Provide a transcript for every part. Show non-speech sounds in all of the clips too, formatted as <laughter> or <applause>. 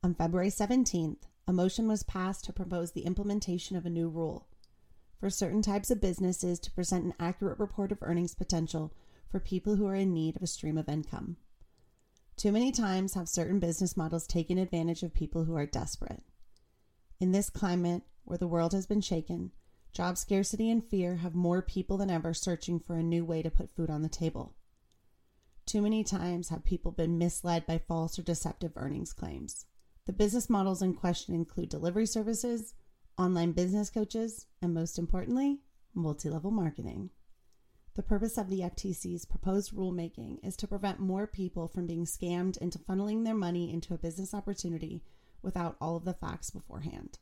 On February 17th, a motion was passed to propose the implementation of a new rule for certain types of businesses to present an accurate report of earnings potential for people who are in need of a stream of income. Too many times have certain business models taken advantage of people who are desperate. In this climate, where the world has been shaken, job scarcity and fear have more people than ever searching for a new way to put food on the table. Too many times have people been misled by false or deceptive earnings claims. The business models in question include delivery services, online business coaches, and most importantly, multi level marketing. The purpose of the FTC's proposed rulemaking is to prevent more people from being scammed into funneling their money into a business opportunity without all of the facts beforehand.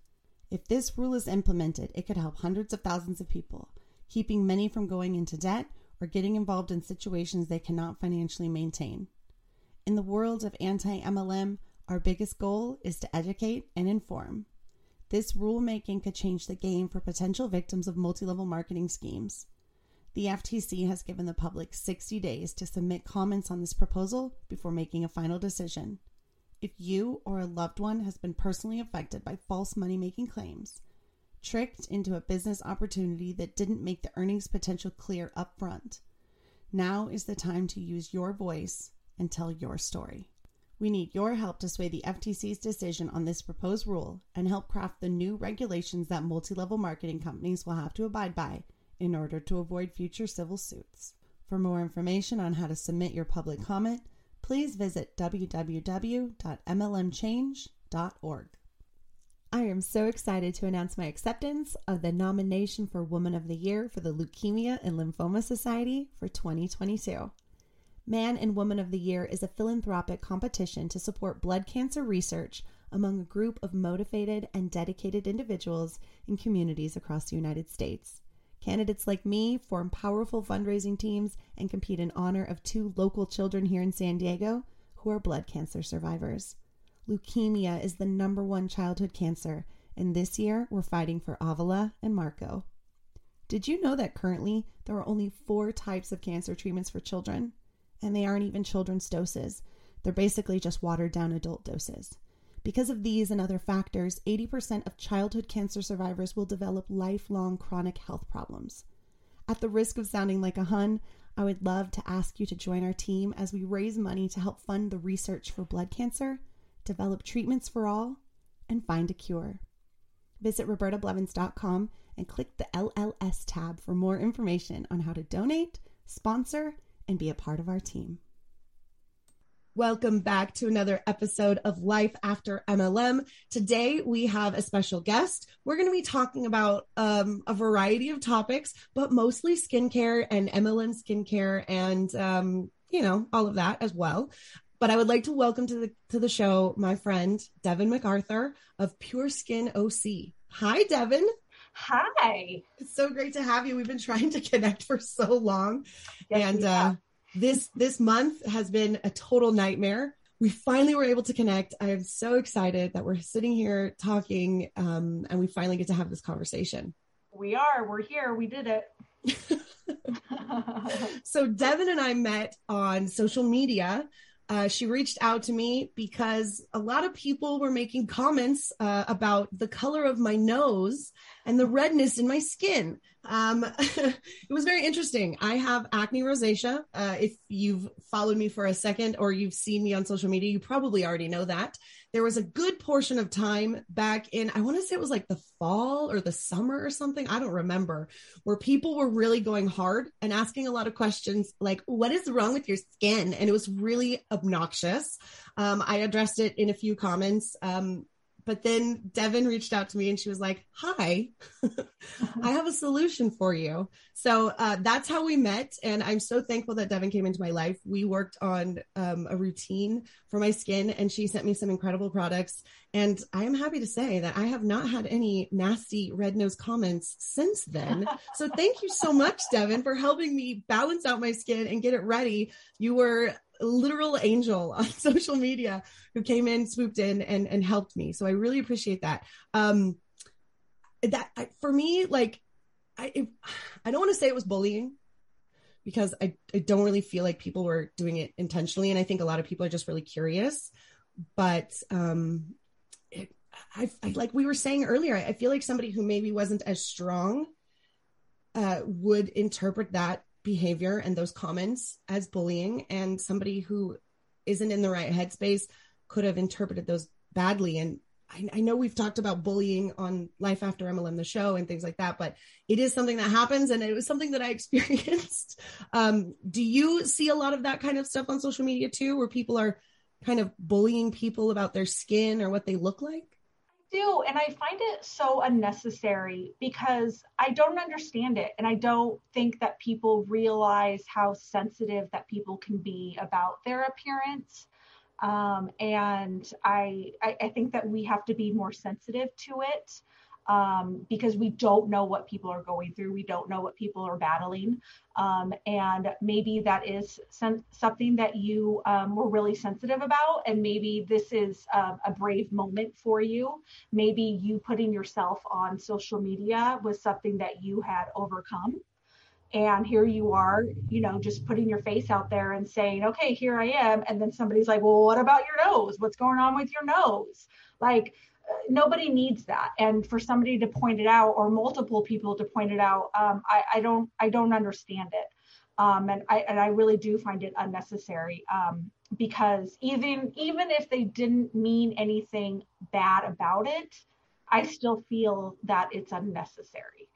If this rule is implemented, it could help hundreds of thousands of people, keeping many from going into debt or getting involved in situations they cannot financially maintain. In the world of anti MLM, our biggest goal is to educate and inform. This rulemaking could change the game for potential victims of multi level marketing schemes. The FTC has given the public 60 days to submit comments on this proposal before making a final decision. If you or a loved one has been personally affected by false money making claims, tricked into a business opportunity that didn't make the earnings potential clear up front, now is the time to use your voice and tell your story. We need your help to sway the FTC's decision on this proposed rule and help craft the new regulations that multi level marketing companies will have to abide by in order to avoid future civil suits. For more information on how to submit your public comment, please visit www.mlmchange.org. I am so excited to announce my acceptance of the nomination for Woman of the Year for the Leukemia and Lymphoma Society for 2022. Man and Woman of the Year is a philanthropic competition to support blood cancer research among a group of motivated and dedicated individuals in communities across the United States. Candidates like me form powerful fundraising teams and compete in honor of two local children here in San Diego who are blood cancer survivors. Leukemia is the number one childhood cancer, and this year we're fighting for Avila and Marco. Did you know that currently there are only four types of cancer treatments for children? And they aren't even children's doses. They're basically just watered down adult doses. Because of these and other factors, 80% of childhood cancer survivors will develop lifelong chronic health problems. At the risk of sounding like a Hun, I would love to ask you to join our team as we raise money to help fund the research for blood cancer, develop treatments for all, and find a cure. Visit robertablevins.com and click the LLS tab for more information on how to donate, sponsor, and be a part of our team. Welcome back to another episode of Life After MLM. Today we have a special guest. We're going to be talking about um, a variety of topics, but mostly skincare and MLM skincare and, um, you know, all of that as well. But I would like to welcome to the to the show my friend Devin MacArthur of Pure Skin OC. Hi, Devin. Hi. It's so great to have you. We've been trying to connect for so long. Yes, and uh, this this month has been a total nightmare. We finally were able to connect. I am so excited that we're sitting here talking um, and we finally get to have this conversation. We are. We're here. We did it. <laughs> so Devin and I met on social media. Uh, she reached out to me because a lot of people were making comments uh, about the color of my nose and the redness in my skin. Um, <laughs> it was very interesting. I have acne rosacea. Uh, if you've followed me for a second or you've seen me on social media, you probably already know that. There was a good portion of time back in, I want to say it was like the fall or the summer or something. I don't remember, where people were really going hard and asking a lot of questions like, what is wrong with your skin? And it was really obnoxious. Um, I addressed it in a few comments. Um, but then Devin reached out to me and she was like, Hi, <laughs> I have a solution for you. So uh, that's how we met. And I'm so thankful that Devin came into my life. We worked on um, a routine for my skin and she sent me some incredible products. And I am happy to say that I have not had any nasty red nose comments since then. so thank you so much, Devin, for helping me balance out my skin and get it ready. You were literal angel <laughs> on social media who came in, swooped in, and and helped me. So I really appreciate that. Um, that I, for me, like, I it, I don't want to say it was bullying because I I don't really feel like people were doing it intentionally, and I think a lot of people are just really curious. But um, it, I, I like we were saying earlier, I feel like somebody who maybe wasn't as strong uh, would interpret that behavior and those comments as bullying and somebody who isn't in the right headspace could have interpreted those badly. And I, I, know we've talked about bullying on life after mlm the show and things like that but it is something that happens and it was something that i <laughs> experienced. Um, do you see a lot of that kind of stuff on social media too where people are kind of bullying people about their skin or what they look like do. And I find it so unnecessary because I don't understand it. And I don't think that people realize how sensitive that people can be about their appearance. Um, and I, I, I think that we have to be more sensitive to it um, because we don't know what people are going through. We don't know what people are battling. Um, and maybe that is something that you um, were really sensitive about. And maybe this is uh, a brave moment for you. Maybe you putting yourself on social media was something that you had overcome. And here you are, you know, just putting your face out there and saying, okay, here I am. And then somebody's like, well, what about your nose? What's going on with your nose? Like, nobody needs that. And for somebody to point it out or multiple people to point it out um, I, I, don't i don't understand it. Um, and i and i really do find it unnecessary um, because even even if they didn't mean anything bad about it i still feel that it's unnecessary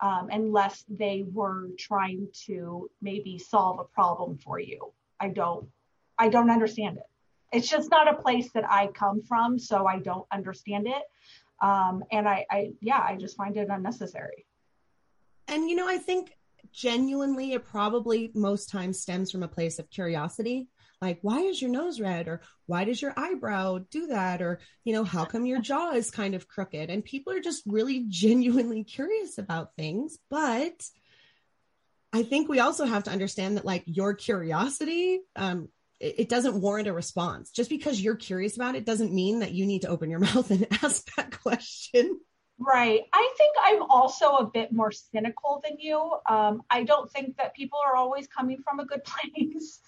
um, unless they were trying to maybe solve a problem for you. I don't i don't understand it it's just not a place that I come from, so I don't understand it. Um, and I, I, yeah, I just find it unnecessary. And you know, I think genuinely, it probably most times stems from a place of curiosity. Like, why is your nose red? Or why does your eyebrow do that? Or, you know, how come your jaw is kind of crooked? And people are just really <laughs> genuinely curious about things. But I think we also have to understand that, like, your curiosity um, it doesn't warrant a response. Just because you're curious about it doesn't mean that you need to open your <laughs> mouth and ask that question. Right. I think I'm also a bit more cynical than you. Um, I don't think that people are always coming from a good <laughs> place.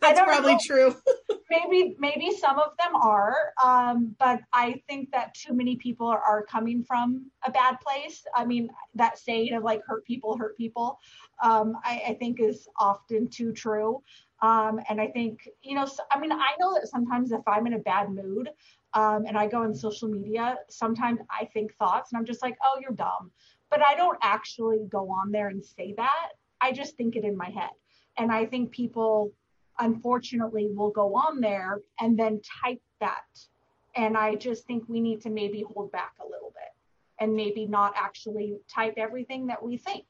That's probably know. true. <laughs> maybe, maybe some of them are, um, but I think that too many people are, are coming from a bad place. I mean, that saying of like hurt people hurt people, um, I, I think is often too true. Um, and I think, you know, I mean, I know that sometimes if I'm in a bad mood um, and I go on social media, sometimes I think thoughts and I'm just like, oh, you're dumb. But I don't actually go on there and say that. I just think it in my head. And I think people, unfortunately, will go on there and then type that. And I just think we need to maybe hold back a little bit and maybe not actually type everything that we think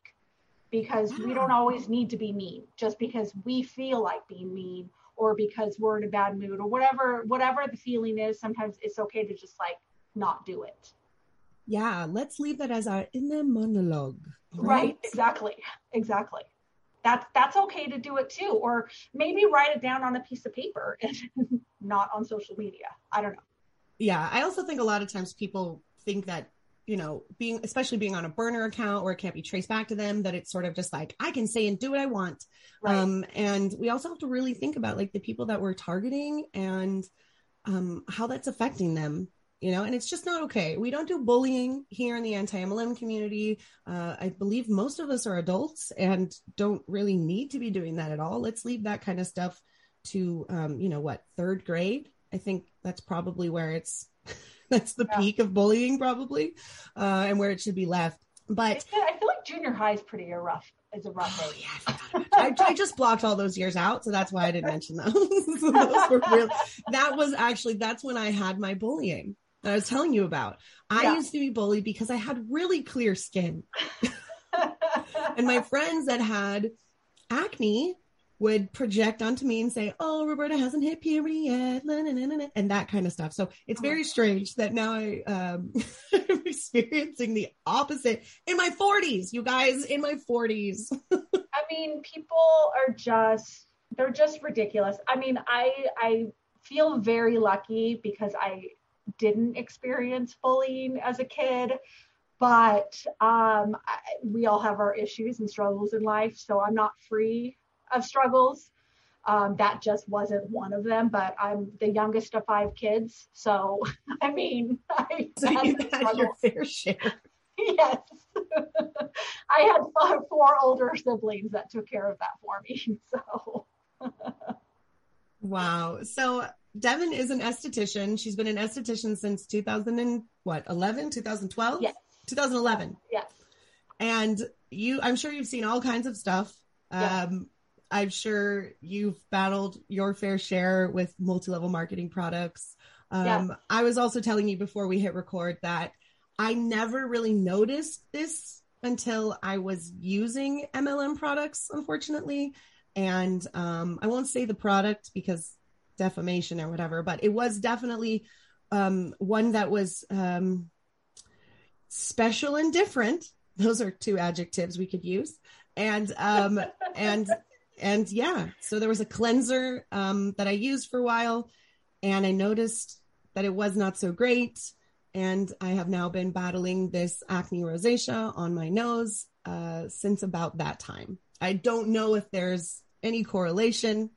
because we don't always need to be mean just because we feel like being mean or because we're in a bad mood or whatever whatever the feeling is sometimes it's okay to just like not do it. Yeah let's leave that as our inner monologue right, right exactly exactly. That's that's okay to do it too or maybe write it down on a piece of paper and <laughs> not on social media. I don't know. Yeah i also think a lot of times people think that you know, being especially being on a burner account where it can't be traced back to them, that it's sort of just like I can say and do what I want. Right. Um, and we also have to really think about like the people that we're targeting and um, how that's affecting them. you know, and it's just not okay. We don't do bullying here in the anti MLM community. Uh, I believe most of us are adults and don't really need to be doing that at all. Let's leave that kind of stuff to, um, you know, what, third grade? I think that's probably where it's, <laughs> that's the yeah. peak of bullying, probably, uh, and where it should be left. But I feel like junior high is pretty rough. Is a rough oh, yeah, I, I, just blocked all those years out, so that's why I didn't mention <laughs> those. that was actually that's when I had my bullying that I was telling you about. I yeah. used to be bullied because I had really clear skin. <laughs> and my friends that had acne would project onto me and say, "Oh, Roberta hasn't hit puberty yet," and that kind of stuff. So it's very strange that now I um, <laughs> am experiencing the opposite in my 40s. You guys, in my 40s. <laughs> I mean, people are just they're just ridiculous. I mean, I I feel very lucky because I didn't experience bullying as a kid but um, I, we all have our issues and struggles in life so i'm not free of struggles. Um, that just wasn't one of them, but I'm the youngest of five kids. So, <laughs> I mean, <laughs> I so you had your fair share. <laughs> yes. I had four older siblings that took care of that for me. So, wow. So, Devin is an esthetician. She's been an esthetician since 2000 and what, 11, 2012? Yes. 2011. Yes. And you, I'm sure you've seen all kinds of stuff. Yes. Um, I'm sure you've battled your fair share with multi-level marketing products. Um, yeah. I was also telling you before we hit record that I never really noticed this until I was using MLM products, unfortunately. And um, I won't say the product because defamation or whatever, but it was definitely um, one that was um, special and different. Those are two adjectives we could use. And um, and and yeah, so there was a cleanser um, that I used for a while, and I noticed that it was not so great. And I have now been battling this acne rosacea on my nose uh, since about that time. I don't know if there's any correlation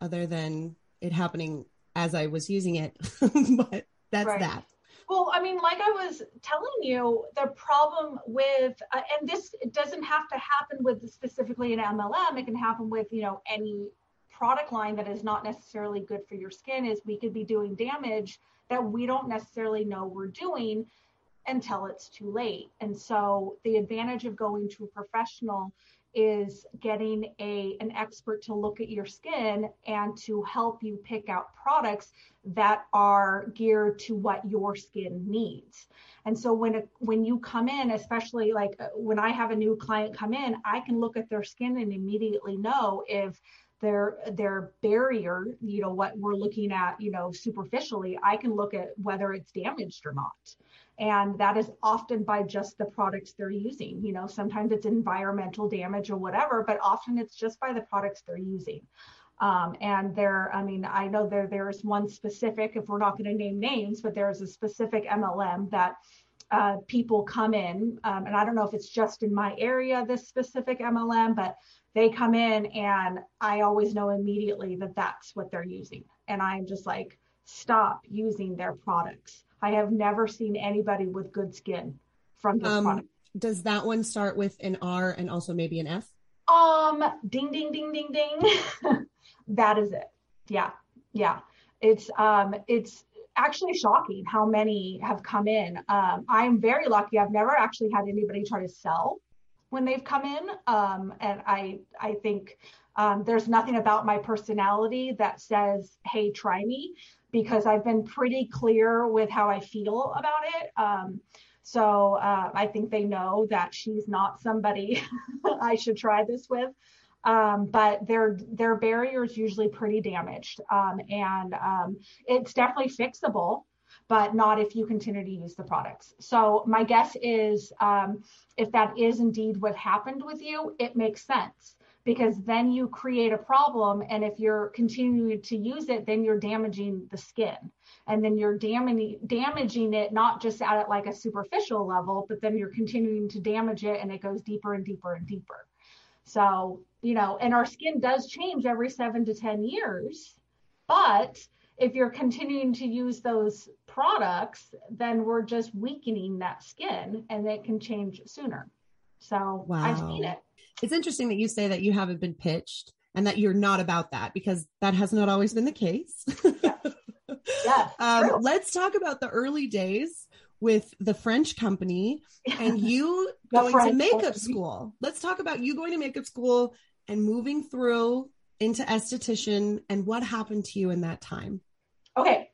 other than it happening as I was using it, <laughs> but that's right. that. Well, I mean, like I was telling you, the problem with, uh, and this doesn't have to happen with specifically an MLM, it can happen with, you know, any product line that is not necessarily good for your skin, is we could be doing damage that we don't necessarily know we're doing until it's too late. And so the advantage of going to a professional is getting a an expert to look at your skin and to help you pick out products that are geared to what your skin needs. And so when it, when you come in, especially like uh, when I have a new client come in, I can look at their skin and immediately know if their their barrier, you know, what we're looking at, you know, superficially, I can look at whether it's damaged or not and that is often by just the products they're using you know sometimes it's environmental damage or whatever but often it's just by the products they're using. Um, and there i mean i know there there's one specific if we're not going to name names but there's a specific mlm that uh, people come in um, and i don't know if it's just in my area this specific mlm but they come in and i always know immediately that that's what they're using. And i'm just like stop using their products I have never seen anybody with good skin from this um, product. Does that one start with an R and also maybe an F? Um, ding, ding, ding, ding, ding. <laughs> that is it. Yeah, yeah. It's um, it's actually shocking how many have come in. Um, I'm very lucky. I've never actually had anybody try to sell when they've come in, um, and I I think um, there's nothing about my personality that says, "Hey, try me." Because I've been pretty clear with how I feel about it. Um, so uh, I think they know that she's not somebody <laughs> I should try this with. Um, but their their barrier is usually pretty damaged, um, and um, it's definitely fixable, but not if you continue to use the products. So my guess is, um, if that is indeed what happened with you, it makes sense because then you create a problem and if you're continuing to use it then you're damaging the skin and then you're damaging damaging it not just at like a superficial level but then you're continuing to damage it and it goes deeper and deeper and deeper so you know and our skin does change every 7 to 10 years but if you're continuing to use those products, then we're just weakening that skin and it can change sooner. So wow. I've seen it. It's interesting that you say that you haven't been pitched and that you're not about that because that has not always been the case. yeah. yeah <laughs> um, let's talk about the early days with the French company and <laughs> you going French to makeup school. Let's talk about you going to makeup school and moving through into esthetician and what happened to you in that time. Okay.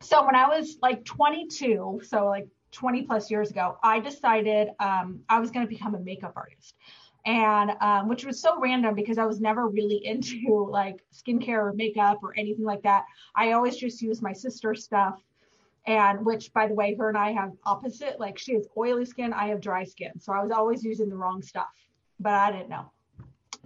So when I was like 22, so like 20 plus years ago, I decided um, I was going to become a makeup artist. And um, which was so random because I was never really <laughs> into like skincare or makeup or anything like that. I always just used my sister's stuff. And which, by the way, her and I have opposite. Like she has oily skin, I have dry skin. So I was always using the wrong stuff, but I didn't know.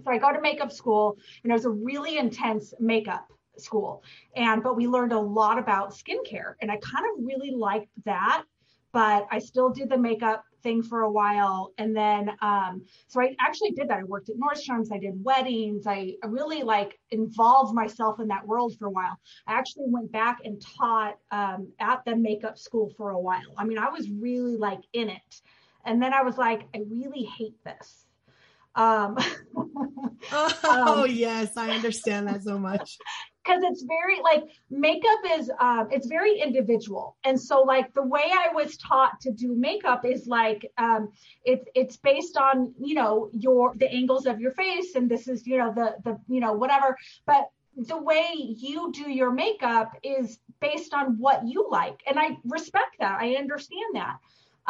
So I go to makeup school, and it was a really intense makeup school. And but we learned a lot about skincare, and I kind of really liked that. But I still did the makeup thing for a while, and then um, so I actually did that. I worked at Nordstrom's, I did weddings, I really like involved myself in that world for a while. I actually went back and taught um, at the makeup school for a while. I mean, I was really like in it, and then I was like, I really hate this. Um, <laughs> <laughs> oh um, yes, I understand that so much. <laughs> Because it's very like makeup is um, it's very individual, and so like the way I was taught to do makeup is like um, it's it's based on you know your the angles of your face, and this is you know the the you know whatever, but the way you do your makeup is based on what you like, and I respect that. I understand that.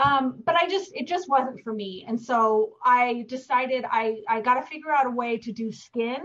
Um, but I just it just wasn't for me, and so I decided I I got to figure out a way to do skin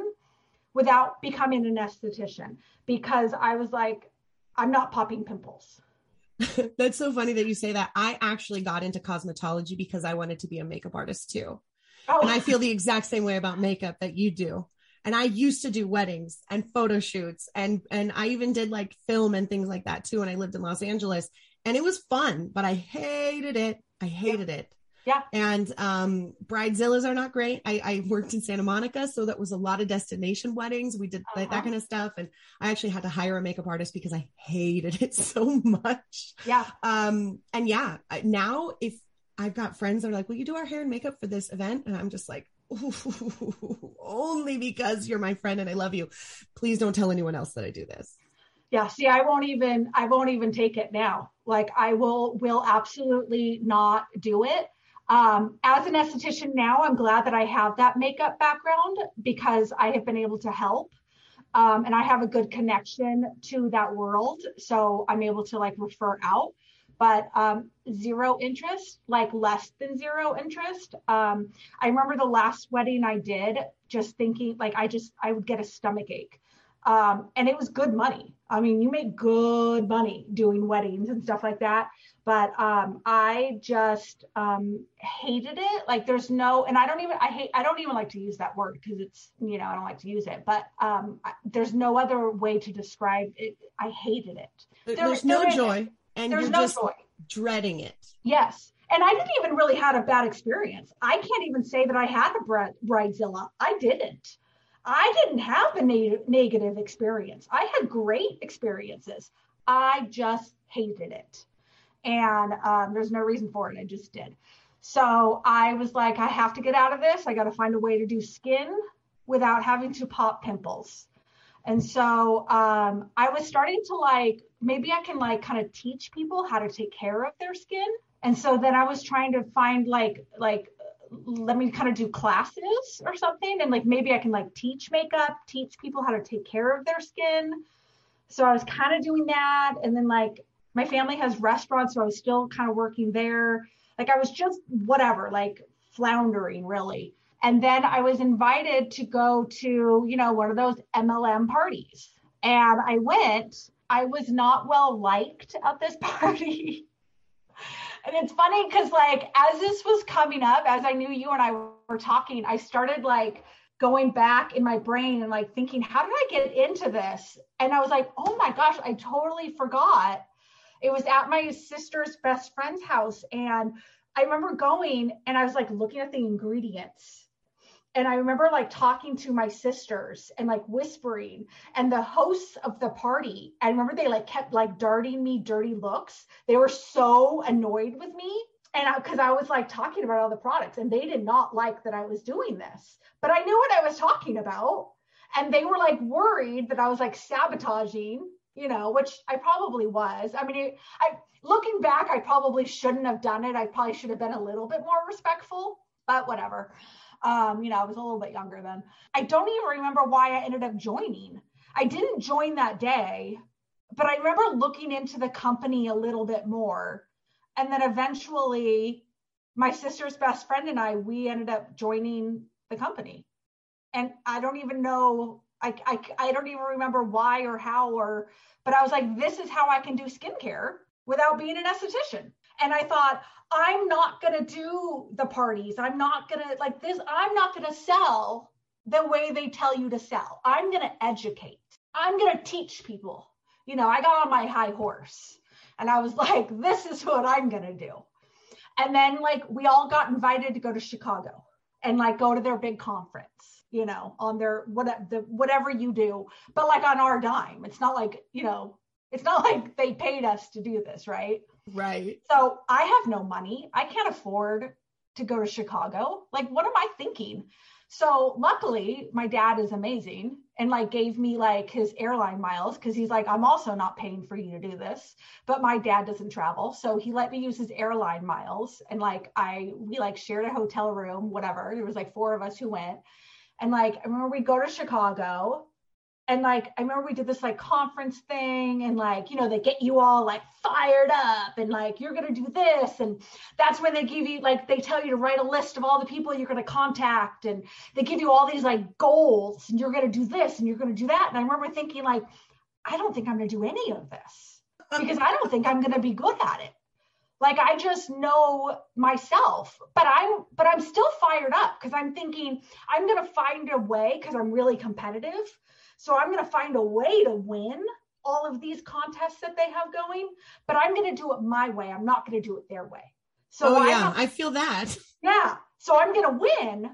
without becoming an esthetician because I was like, I'm not popping pimples. <laughs> That's so funny that you say that. I actually got into cosmetology because I wanted to be a makeup artist too. Oh. And I feel the exact same way about makeup that you do. And I used to do weddings and photo shoots and and I even did like film and things like that too when I lived in Los Angeles and it was fun, but I hated it. I hated yeah. it. Yeah. And um, bridezillas are not great. I, I, worked in Santa Monica, so that was a lot of destination weddings. We did uh-huh. that, kind of stuff, and I actually had to hire a makeup artist because I hated it <laughs> so much. Yeah. Um, and yeah, now if I've got friends that are like, "Will you do our hair and makeup for this event?" and I'm just like, <laughs> only because you're my friend and I love you. Please don't tell anyone else that I do this yeah see i won't even i won't even take it now like i will will absolutely not do it um, as an esthetician now i'm glad that i have that makeup background because i have been able to help. Um, and i have a good connection to that world so i'm able to like refer out. But um, zero interest like less than zero interest. Um, i remember the last wedding i did just thinking like i just i would get a stomach ache um, and it was good money. I mean, you make good money doing weddings and stuff like that. But um, I just um, hated it. Like, there's no, and I don't even, I hate, I don't even like to use that word because it's, you know, I don't like to use it. But um, there's no other way to describe it. I hated it. There, there's no there joy, and there's you're no just joy. dreading it. Yes, and I didn't even really had a bad experience. I can't even say that I had a bridezilla. I didn't. I didn't have a ne- negative experience. I had great experiences. I just hated it. And um, there's no reason for it. I just did. So I was like, I have to get out of this. I got to find a way to do skin without having to pop pimples. And so um, I was starting to like, maybe I can like kind of teach people how to take care of their skin. And so then I was trying to find like, like let me kind of do classes or something and like maybe I can like teach makeup, teach people how to take care of their skin. So I was kind of doing that and then like my family has restaurants so I was still kind of working there. Like I was just whatever, like floundering really. And then I was invited to go to, you know, one of those MLM parties. And I went. I was not well liked at this <laughs> party. And it's funny because like as this was coming up, as I knew you and I were talking, I started like going back in my brain and like thinking, how did I get into this? And I was like, oh my gosh, I totally forgot. It was at my sister's best friend's house. And I remember going and I was like looking at the ingredients and I remember like talking to my sisters and like whispering and the hosts of the party. I remember they like kept like darting me dirty looks. They were so annoyed with me. And because I, I, was like talking about all the products and they did not like that I was doing this, but I knew what I was talking about. And they were like worried that I was like sabotaging, you know, which I probably was. I mean, I looking back, I probably shouldn't have done it. I probably should have been a little bit more respectful, but whatever. Um, you know, I was a little bit younger then. I don't even remember why I ended up joining. I didn't join that day, but I remember looking into the company a little bit more. And then eventually, my sister's best friend and I, we ended up joining the company. And I don't even know, I, I, I don't even remember why or how, or, but I was like, this is how I can do skincare without being an esthetician. And I thought, I'm not going to do the parties. I'm not going to like this. I'm not going to sell the way they tell you to sell. I'm going to educate. I'm going to teach people. You know, I got on my high horse and I was <laughs> like, this is what I'm going to do. And then like we all got invited to go to Chicago and like go to their big conference, you know, on their what the whatever you do, but like on our dime. It's not like, you know, it's not like they paid us to do this, right? Right. So I have no money. I can't afford to go to Chicago. Like, what am I thinking? So luckily, my dad is amazing and like gave me like his airline miles because he's like, I'm also not paying for you to do this. But my dad doesn't travel. So he let me use his airline miles. And like I we like shared a hotel room, whatever. There was like four of us who went. And like I remember we go to Chicago and like I remember we did this like conference thing and like you know they get you all like fired up and like you're to do this. And that's when they give you like they tell you to write a list of all the people you're to contact and they give you all these like goals and you're to do this and you're to do that. And I remember thinking like I don't think I'm to do any of this <laughs> because I don't think I'm to be good at it. Like i just know myself but i'm but i'm still fired up because i'm thinking i'm going to find a way because i'm really competitive so I'm going to find a way to win all of these contests that they have going, but I'm going to do it my way. I'm not going to do it their way. So oh, yeah, I feel that. Yeah. So I'm going to win,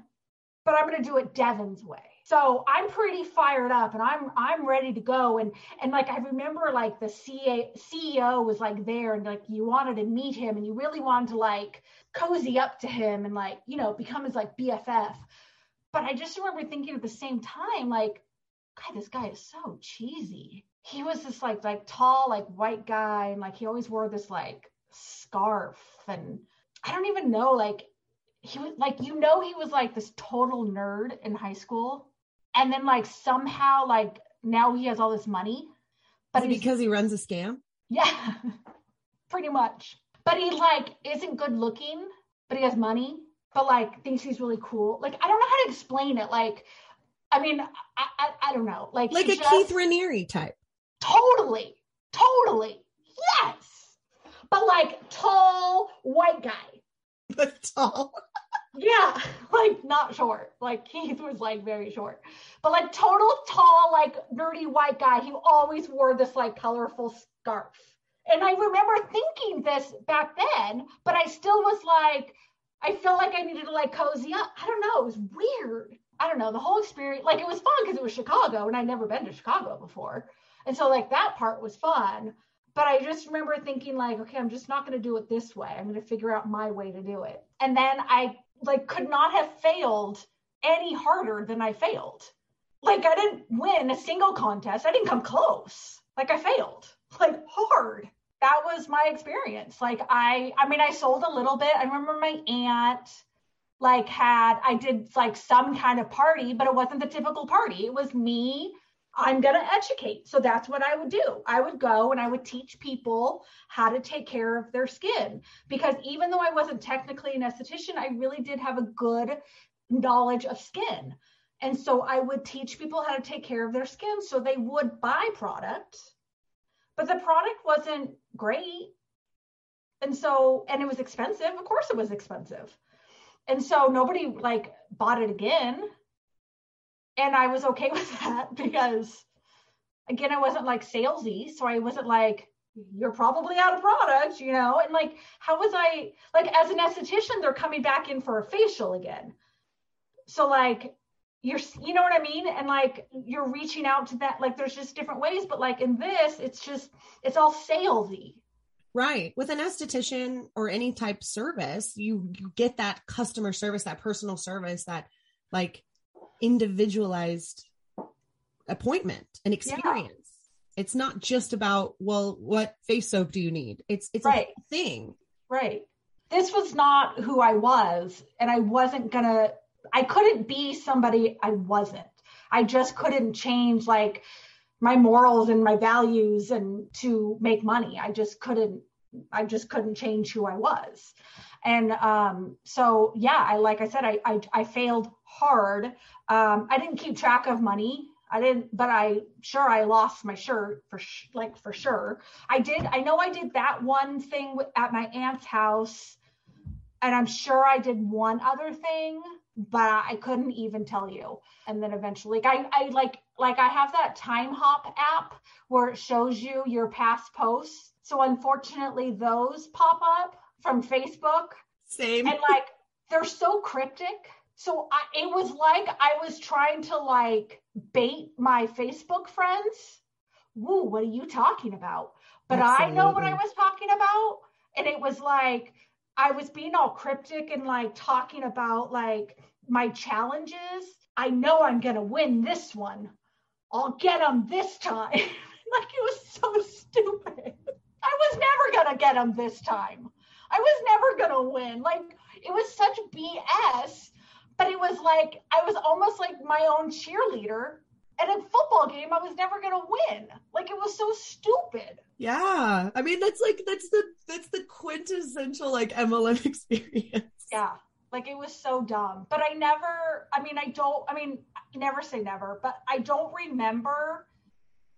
but I'm going to do it Devin's way. So I'm pretty fired up and I'm I'm ready to go and and like I remember like the CA, CEO was like there and like you wanted to meet him and you really wanted to like cozy up to him and like you know become his like BFF. But I just remember thinking at the same time like God, this guy is so cheesy. He was this like like tall, like white guy, and like he always wore this like scarf, and I don't even know, like he was like you know he was like this total nerd in high school, and then like somehow like now he has all this money, but because he runs a scam. Yeah, <laughs> pretty much. But he like isn't good looking, but he has money, but like thinks he's really cool. Like I don't know how to explain it. Like I mean, I, I, I don't know, like like a just, Keith Raniere type. Totally, totally, yes. But like tall white guy. <laughs> But tall. yeah, <laughs> like not short. Like Keith was like very short, but like total tall, like nerdy white guy. He always wore this like colorful scarf. And I remember thinking this back then, but I still was like, I feel like I needed to like cozy up. I don't know. It was weird. I don't know, the whole experience, like it was fun because it was Chicago and I'd never been to Chicago before. And so like that part was fun. But I just remember thinking like, okay, I'm just not going to do it this way. I'm going to figure out my way to do it. And then I like could not have failed any harder than I failed. Like I didn't win a single contest. I didn't come close. Like I failed. Like hard. That was my experience. Like I I mean I sold a little bit. I remember my aunt like had I did like some kind of party, but it wasn't the typical party. It was me. I'm going to educate. So that's what I would do. I would go and I would teach people how to take care of their skin because even though I wasn't technically an esthetician, I really did have a good knowledge of skin. And so I would teach people how to take care of their skin so they would buy product. But the product wasn't great. And so, and it was expensive. Of course, it was expensive and so nobody like bought it again. And i was okay <laughs> with that because again i wasn't like salesy. So i wasn't like you're probably out of product you know? And like how was i like as an esthetician they're coming back in for a facial again. So like you're you know what I mean? And like you're reaching out to that like there's just different ways, but like in this, it's just it's all salesy. Right. With an esthetician or any type service, you, you get that customer service, that personal service, that like individualized appointment and experience. Yeah. It's not just about, well, what face soap do you need? It's it's right. a thing. Right. This was not who I was, and I wasn't gonna I couldn't be somebody I wasn't. I just couldn't change like my morals and my values and to make money. I just couldn't I just couldn't change who I was. And um, so yeah, I like I said, I I, I failed hard. Um, I didn't keep track of money. I didn't, but I sure I lost my shirt for sh- like for sure. I did. I know I did that one thing at my aunt's house, and I'm sure I did one other thing but I couldn't even tell you. And then eventually, like I, I like like I have that Timehop app where it shows you your past posts. So unfortunately, those pop up from Facebook. Same. And like they're so cryptic. So I, it was like I was trying to like bait my Facebook friends. Woo, what are you talking about? But Absolutely. I know what I was talking about. And it was like, I was being all cryptic and like talking about like my challenges. I know I'm going to win this one. I'll get them this time. <laughs> like it was so stupid. I was never going to get them this time. I was never going to win. Like it was such BS, but it was like I was almost like my own cheerleader at a football game I was never going to win. Like it was so stupid. Yeah. I mean that's like that's the that's the quintessential like MLM <laughs> experience. Yeah. Like it was so dumb. But I never I mean I don't I mean never say never, but I don't remember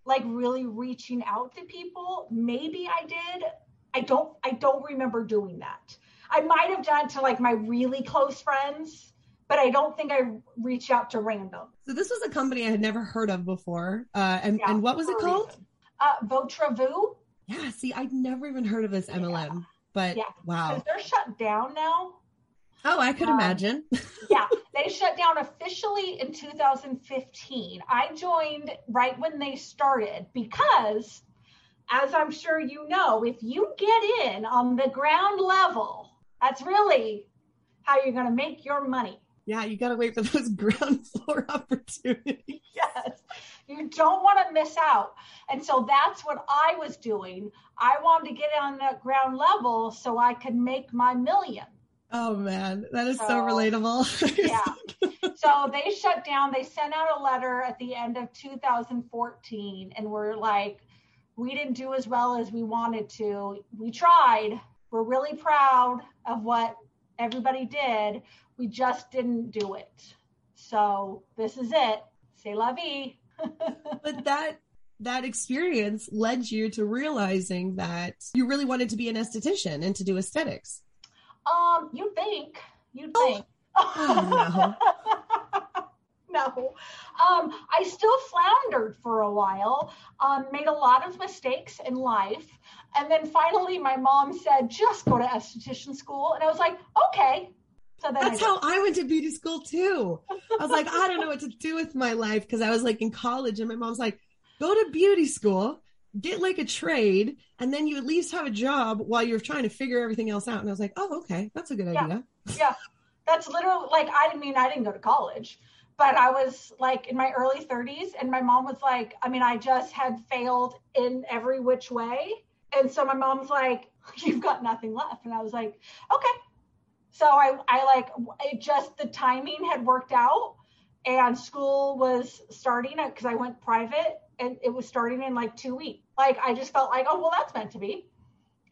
like really reaching out to people. Maybe I did. I don't I don't remember doing that. I might have done to like my really close friends but I don't think I reached out to random. So this was a company I had never heard of before. Uh, and, yeah, and what was it called? Uh, Votre-Vu. Yeah, see, I'd never even heard of this MLM, yeah. but yeah. wow. They're shut down now. Oh, I could um, imagine. <laughs> yeah, they shut down officially in 2015. I joined right when they started because, as I'm sure you know, if you get in on the ground level, that's really how you're going to make your money. Yeah, you got to wait for those <laughs> ground floor opportunities. <laughs> yes. You don't want to miss out. And so that's what I was doing. I wanted to get on that ground level so I could make my million. Oh man, that is so, so relatable. yeah. <laughs> So they shut down. They sent out a letter at the end of 2014 and we're like, we didn't do as well as we wanted to. We tried. We're really proud of what everybody did. We just didn't do it. So this is it. C'est la vie. <laughs> but that that experience led you to realizing that you really wanted to be an esthetician and to do aesthetics. Um, you think. You oh. think. Oh, no. <laughs> no. Um, I still floundered for a while, um, made a lot of mistakes in life. And then finally, my mom said, just go to esthetician school. And I was like, okay. So That's how I went to beauty school too. I was like, I don't know what to do with my life because I was like in college, and my mom's like, go to beauty school, get like a trade, and then you at least have a job while you're trying to figure everything else out. And I was like, oh, okay, that's a good yeah. idea. Yeah, that's literally like I didn't mean I didn't go to college, but I was like in my early 30s, and my mom was like, I mean I just had failed in every which way, and so my mom's like, <laughs> you've got nothing left, and I was like, okay so I, I like it just the timing had worked out and school was starting because I went private and it was starting in like two weeks. Like I just felt like, oh well that's meant to be.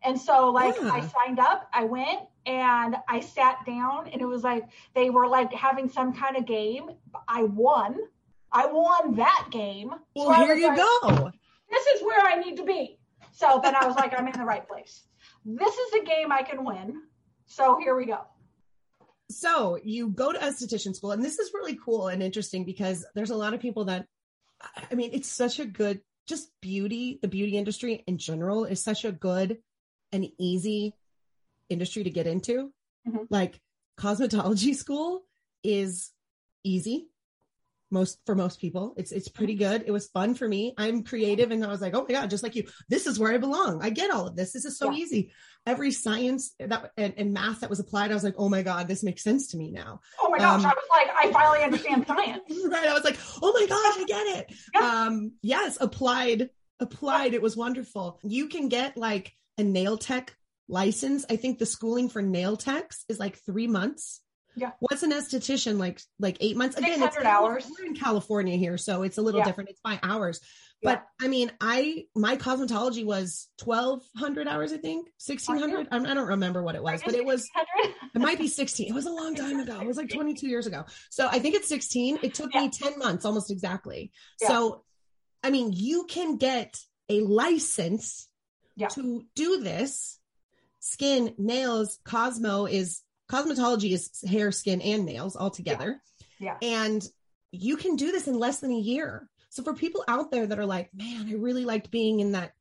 And so like yeah. I signed up, I went and I sat down and it was like they were like having some kind of game. I won. I won that game. Well, so here you like, go. This is where I need to be. So then I was like, I'm in the right place. This is a game I can win. So here we go so you go to esthetician school and this is really cool and interesting because there's a lot of people that i mean it's such a good just beauty the beauty industry in general is such a good and easy industry to get into mm-hmm. like cosmetology <laughs> school is easy most for most people. It's it's pretty good. It was fun for me. I'm creative and i was like oh my god just like you this is where i belong. I get all of this. This is so yeah. easy. Every science that and, and, math that was applied i was like oh my god this makes sense to me now. Oh my gosh um, i was like i finally understand science. <laughs> Right i was like oh my gosh i get it. Yeah. um yes applied applied it was wonderful. You can get like a nail tech license. I think the schooling for nail techs is like three months yeah. What's an esthetician like? Like eight months. Again, it's hours. We're in California here, so it's a little yeah. different. It's by hours. Yeah. But I mean, I my cosmetology was twelve hundred hours. I think sixteen hundred. I don't remember what it was, but it was. it might be sixteen. It was a long time ago. It was like twenty two years ago. So I think it's sixteen. It took yeah. me ten months, almost exactly. So, I mean, you can get a license to do this. Skin, nails, Cosmo is cosmetology is hair, skin, and nails all together. Yeah. yeah. And you can do this in less than a year. So for people out there that are like, man, I really liked being in that,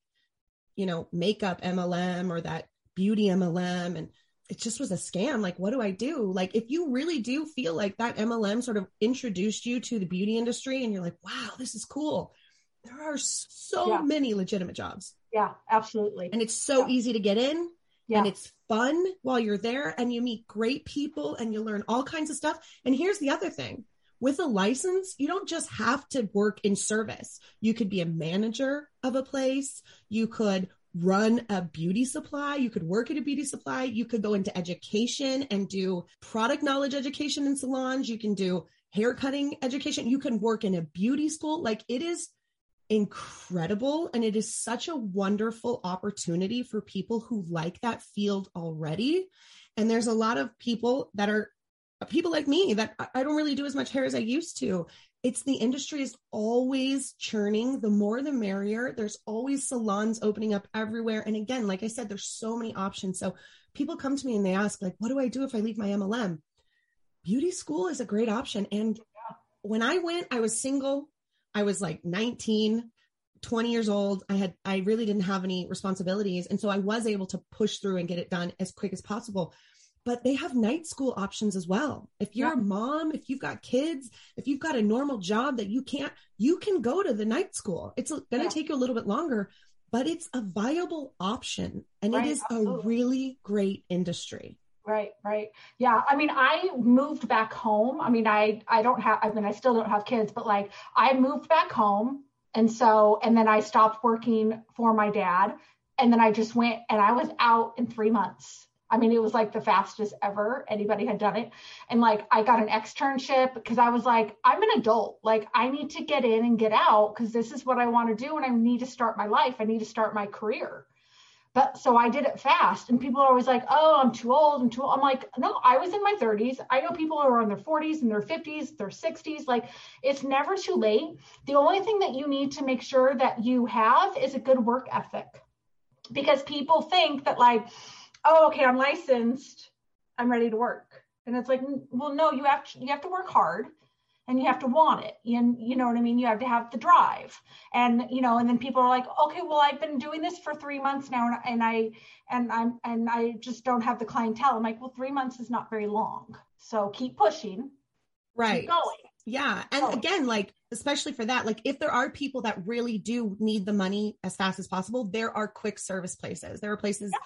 you know, makeup MLM or that beauty MLM and it just was a scam. Like, what do I do? Like, if you really do feel like that MLM sort of introduced you to the beauty industry and you're like, wow, this is cool. There are so yeah. many legitimate jobs. Yeah, absolutely. And it's so yeah. easy to get in yeah. and it's fun while you're there and you meet great people and you learn all kinds of stuff. And here's the other thing with a license, you don't just have to work in service. You could be a manager of a place. You could run a beauty supply. You could work at a beauty supply. You could go into education and do product knowledge education in salons. You can do hair cutting education. You can work in a beauty school. Like it is incredible. And it is such a wonderful opportunity for people who like that field already. And there's a lot of people that are people like me that I don't really do as much hair as I used to. It's the industry is always churning. The more the merrier. There's always salons opening up everywhere. And again, like I said, there's so many options. So people come to me and they ask, like, what do I do if I leave my MLM? Beauty school is a great option. And when I went, I was single. I was like 19, 20 years old. I had, I really didn't have any responsibilities. And so I was able to push through and get it done as quick as possible. But they have night school options as well. If you're yeah. a mom, if you've got kids, if you've got a normal job that you can't, you can go to the night school. It's going to yeah. take you a little bit longer, but it's a viable option and right, it is absolutely. a really great industry. Right, right. Yeah. I mean, I moved back home. I mean, I I don't have I mean, I still don't have kids, but like I moved back home and so and then I stopped working for my dad and then I just went and I was out in 3 months. I mean, it was like the fastest ever anybody had done it. And like I got an externship because I was like, I'm an adult. Like I need to get in and get out because this is what I want to do and I need to start my life. I need to start my career. But so I did it fast, and people are always like, "Oh, I'm too old. I'm too." Old. I'm like, no, I was in my 30s. I know people who are in their 40s and their 50s, their 60s. Like, it's never too late. The only thing that you need to make sure that you have is a good work ethic, because people think that like, oh, okay, I'm licensed, I'm ready to work, and it's like, well, no, you have to, you have to work hard and you have to want it. And you know what i mean? You have to have the drive. And you know and then people are like okay well i've been doing this for three months now and, and i and i'm and i just don't have the clientele. I'm like well three months is not very long. So keep pushing. Right. keep going. Yeah. And going. again like especially for that like if there are people that really do need the money as fast as possible there are quick service places. There are places yeah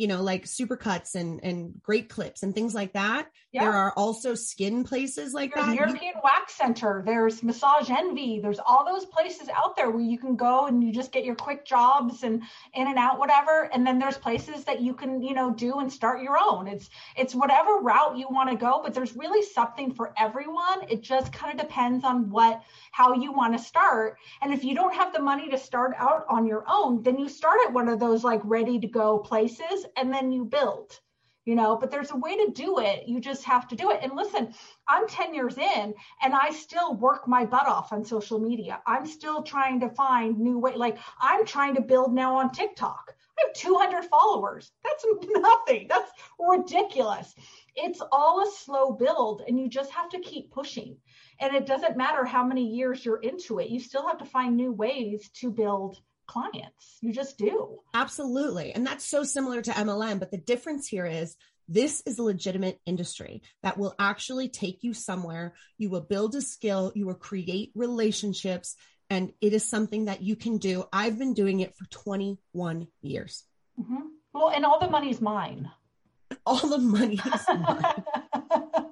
you know, like supercuts and and great clips and things like that. Yeah. There are also skin places like there's that. European you- Wax Center. There's Massage Envy. There's all those places out there where you can go and you just get your quick jobs and in and out, whatever. And then there's places that you can, you know, do and start your own. It's it's whatever route you want to go, but there's really something for everyone. It just kind of depends on what how you want to start. And if you don't have the money to start out on your own, then you start at one of those like ready to go places and then you build you know but there's a way to do it. You just have to do it. And listen i'm 10 years in and i still work my butt off on social media. I'm still trying to find new way like i'm trying to build now on tiktok. I have 200 followers. That's <laughs> nothing. That's ridiculous. It's all a slow build and you just have to keep pushing. And it doesn't matter how many years you're into it. You still have to find new ways to build clients. You just do. Absolutely. And that's so similar to MLM. But the difference here is this is a legitimate industry that will actually take you somewhere. You will build a skill, you will create relationships, and it is something that you can do. I've been doing it for 21 years. Mm-hmm. Well, and all the money's mine. All the money is mine. <laughs>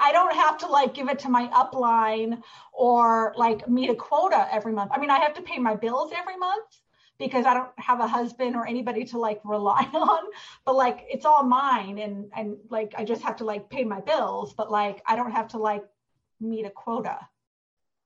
I don't have to like give it to my upline or like meet a quota every month. I mean, I have to pay my bills every month because I don't have a husband or anybody to like rely <laughs> on, but like it's all mine and and like I just have to like pay my bills, but like I don't have to like meet a quota.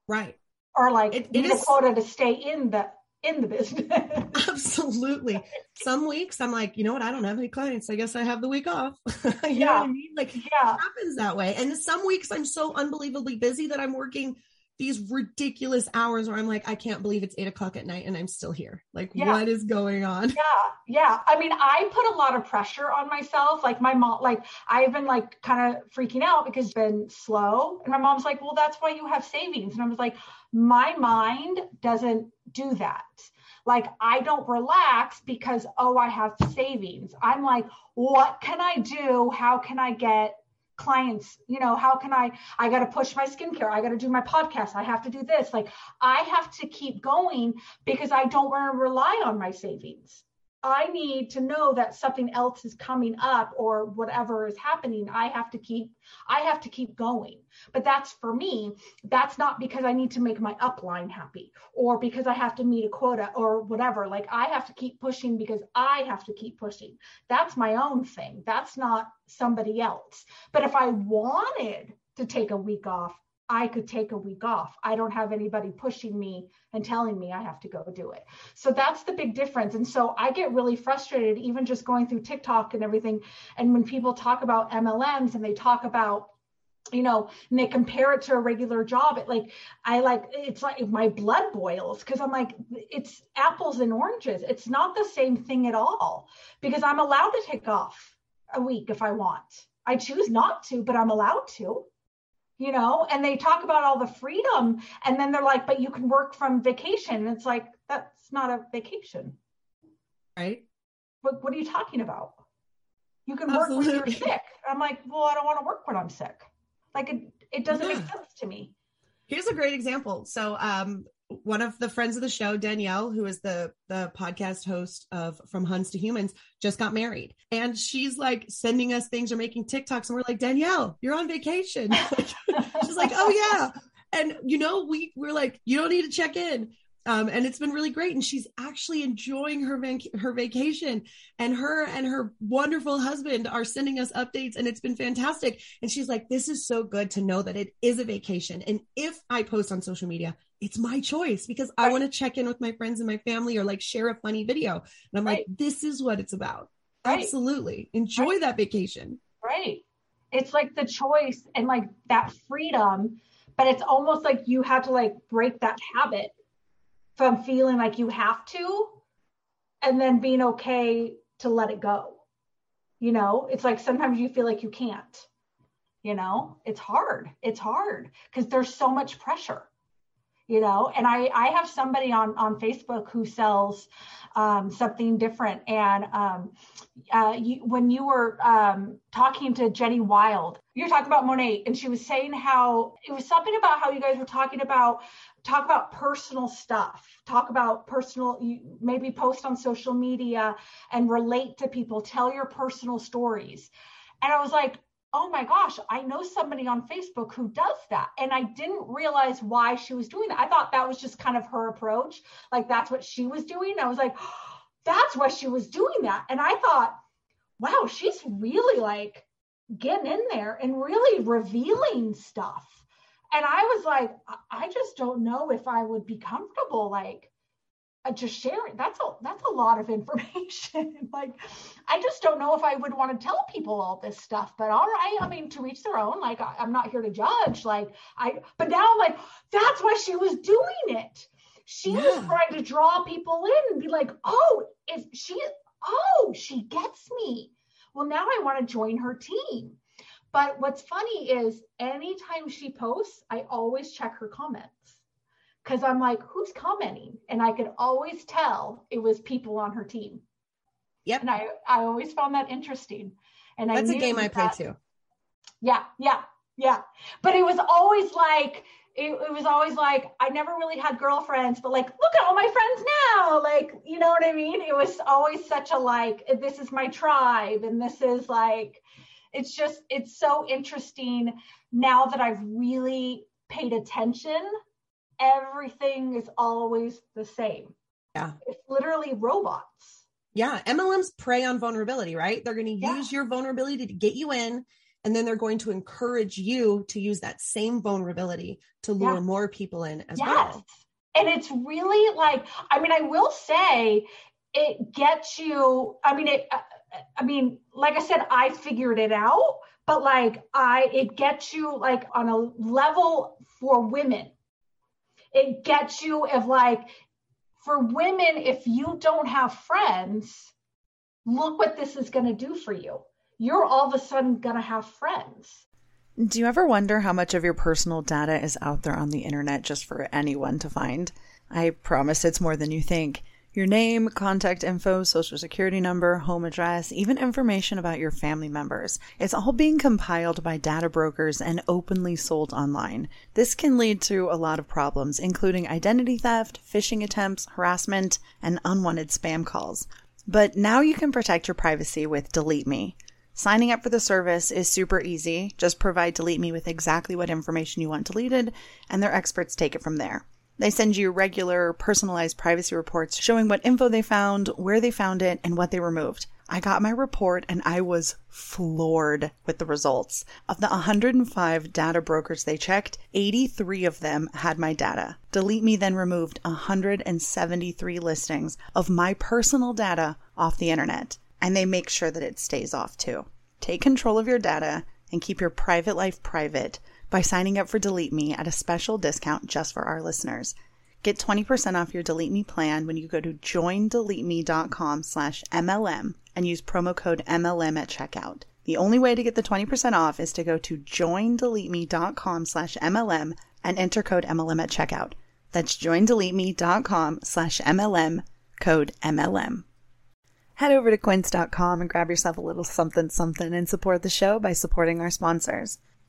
Right. Or like it, meet a quota to stay in the in the business. <laughs> Absolutely. Some weeks I'm like, you know what? I don't have any clients. I guess I have the week off. <laughs> you yeah. know what I mean? Like, yeah. it happens that way. And some weeks I'm so unbelievably busy that I'm working these ridiculous hours where I'm like, I can't believe it's eight o'clock at night and I'm still here. Like, yeah. what is going on? Yeah. Yeah. I mean, I put a lot of pressure on myself. Like, my mom, like, I've been like kind of freaking out because it's been slow. And my mom's like, well, that's why you have savings. And I was like, my mind doesn't do that. Like, I don't relax because, oh, I have savings. I'm like, what can I do? How can I get clients you know how can i i got to push my skincare i got to do my podcast i have to do this. Like i have to keep going because i don't want to rely on my savings I need to know that something else is coming up or whatever is happening. I have to keep I have to keep going. But that's for me. That's not because I need to make my upline happy or because I have to meet a quota or whatever. Like I have to keep pushing because I have to keep pushing. That's my own thing. That's not somebody else. But if I wanted to take a week off, I could take a week off. I don't have anybody pushing me and telling me I have to go do it. So that's the big difference. And so I get really frustrated, even just going through TikTok and everything. And when people talk about MLMs and they talk about you know, and they compare it to a regular job. It like, I like, it's like my blood boils because I'm like, it's apples and oranges. It's not the same thing at all because I'm allowed to take off a week if I want. I choose not to, but I'm allowed to you know and they talk about all the freedom and then they're like but you can work from vacation. And it's like that's not a vacation. Right. What, what are you talking about? You can work when you're sick. I'm like well i don't want to work when i'm sick. Like it, it doesn't yeah. make sense to me. Here's a great example. So um one of the friends of the show, Danielle, who is the the podcast host of From Huns to Humans, just got married, and she's like sending us things or making TikToks, and we're like, Danielle, you're on vacation. <laughs> she's like, oh yeah, and you know, we we're like, you don't need to check in. Um, and it's been really great. And she's actually enjoying her vac- her vacation. And her and her wonderful husband are sending us updates, and it's been fantastic. And she's like, "This is so good to know that it is a vacation. And if I post on social media, it's my choice because I want to check in with my friends and my family or like share a funny video. And I'm right. like, this is what it's about. Right. Absolutely. Enjoy right. that vacation. Right. It's like the choice and like that freedom, but it's almost like you have to like break that habit from feeling like you have to and then being okay to let it go. You know, it's like sometimes you feel like you can't. You know, it's hard. It's hard because there's so much pressure you know? And i i have somebody on on facebook who sells um, something different. And um, uh, you, when you were um, talking to jenny wild you're talking about Monat and she was saying how it was something about how you guys were talking about talk about personal stuff. Talk about personal maybe post on social media and relate to people. Tell your personal stories. And i was like oh my gosh, I know somebody on Facebook who does that. And I didn't realize why she was doing that. I thought that was just kind of her approach. Like that's what she was doing. I was like, <gasps> that's why she was doing that. And I thought, wow, she's really like getting in there and really revealing stuff. And I was like, I just don't know if I would be comfortable like Uh, just sharing that's a that's a lot of <laughs> information. Like i just don't know if i would want to tell people all this stuff but all right i mean to each their own like I, i'm not here to judge like i but now i'm like that's why she was doing it. She yeah. was trying to draw people in and be like oh if she oh she gets me. Well now i want to join her team. But what's funny is anytime she posts i always check her comments because I'm like, who's commenting? And I could always tell it was people on her team. Yep. And I, I always found that interesting. And I That's a game I play too. Yeah, yeah, yeah. But it was always like it, it, was always like I never really had girlfriends, but like, look at all my friends now. Like, you know what I mean? It was always such a like, this is my tribe, and this is like, it's just, it's so interesting now that I've really paid attention. Everything is always the same. Yeah. It's literally robots. Yeah. MLMs prey on vulnerability, right? They're going to yeah. use your vulnerability to get you in and then they're going to encourage you to use that same vulnerability to lure yeah. more people in as yes. well. And it's really like, I mean, I will say it gets you, I mean, it, uh, I mean, like I said, I figured it out, but like I, it gets you like on a level for women. It gets you if like, for women, if you don't have friends, look what this is going to do for you you're all of a sudden going to have friends. Do you ever wonder how much of your personal data is out there on the internet just for anyone to find? I promise it's more than you think. Your name, contact info, social security number, home address, even information about your family members. It's all being compiled by data brokers and openly sold online. This can lead to a lot of problems, including identity theft, phishing attempts, harassment, and unwanted spam calls. But now you can protect your privacy with Delete Me. Signing up for the service is super easy. Just provide Delete Me with exactly what information you want deleted, and their experts take it from there. They send you regular, personalized privacy reports showing what info they found, where they found it, and what they removed. I got my report and I was floored with the results. Of the 105 data brokers they checked, 83 of them had my data. Delete Me then removed 173 listings of my personal data off the internet and they make sure that it stays off too. Take control of your data and keep your private life private by signing up for Delete Me at a special discount just for our listeners. Get 20% off your Delete Me plan when you go to joindeleteme.com slash MLM and use promo code MLM at checkout. The only way to get the 20% off is to go to joindeleteme.com slash MLM and enter code MLM at checkout. That's joindeleteme.com slash MLM, code MLM. Head over to quince.com and grab yourself a little something something and support the show by supporting our sponsors.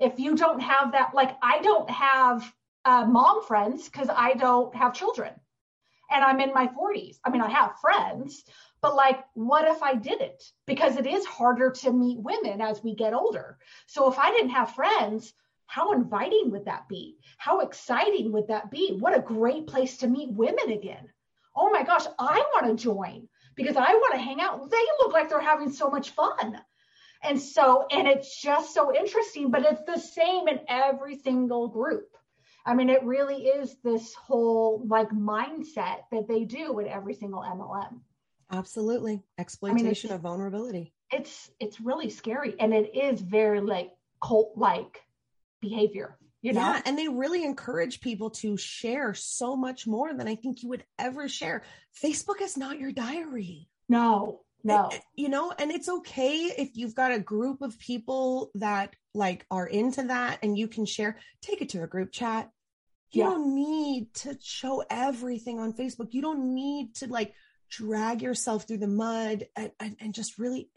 if you don't have that, like I don't have uh, mom friends because I don't have children and I'm in my 40s. I mean, I have friends, but like, what if I didn't? Because it is harder to meet women as we get older. So if I didn't have friends, how inviting would that be? How exciting would that be? What a great place to meet women again. Oh my gosh, I want to join because I want to hang out. They look like they're having so much fun. And so, and it's just so interesting, but it's the same in every single group. I mean, it really is this whole like mindset that they do in every single MLM. Absolutely. Exploitation I mean, of vulnerability. It's it's really scary and it is very like cult like behavior. You know? Yeah, and they really encourage people to share so much more than I think you would ever share. Facebook is not your diary. No, Eh, no. Eh, you know, and it's okay if you've got a group of people that like are into that and you can share, take it to a group chat. You yeah. don't need to show everything on Facebook. You don't need to like drag yourself through the mud and, and, and just really,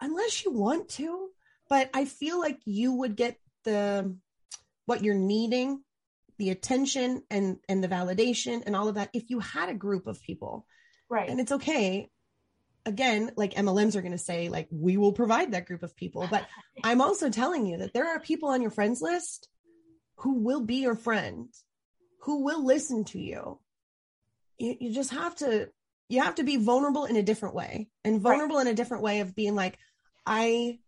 unless you want to. But I feel like you would get the what you're needing, the attention and and the validation and all of that if you had a group of people. Right. And it's okay again, like MLMs are going to say, like, we will provide that group of people. But <laughs> I'm also telling you that there are people on your friends list who will be your friend, who will listen to you. You, you just have to, you have to be vulnerable in a different way and vulnerable right. in a different way of being like, I,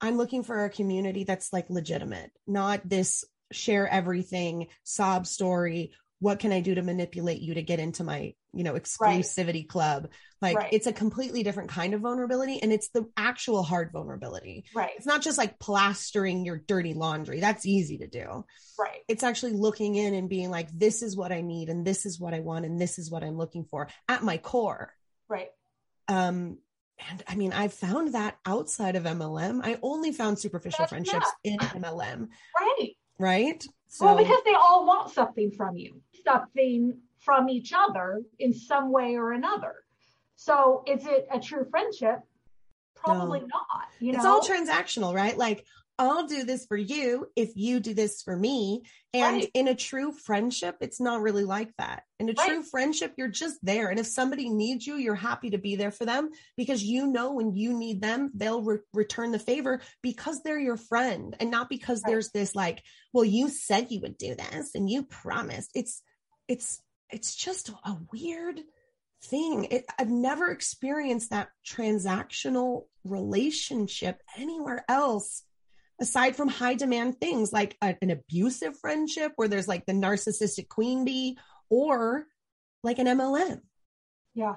I'm looking for a community that's like legitimate, not this share everything sob story what can I do to manipulate you to get into my, you know, exclusivity right. club? Like right. it's a completely different kind of vulnerability and it's the actual hard vulnerability. Right. It's not just like plastering your dirty laundry. That's easy to do. Right. It's actually looking in and being like, this is what I need and this is what I want and this is what I'm looking for at my core. Right. Um, and I mean, I found that outside of MLM. I only found superficial That's, friendships in MLM. Right. Right. So, well, because they all want something from you something from each other in some way or another. So is it a true friendship? Probably no. not. You know? It's all transactional, right? Like I'll do this for you if you do this for me. And right. in a true friendship, it's not really like that. In a right. true friendship, you're just there. And if somebody needs you, you're happy to be there for them because you know when you need them, they'll re- return the favor because they're your friend and not because right. there's this like, well, you said you would do this and you promised. It's it's it's just a weird thing. It, I've never experienced that transactional relationship anywhere else aside from high demand things like a, an abusive friendship where there's like the narcissistic queen bee or like an MLM. Yeah.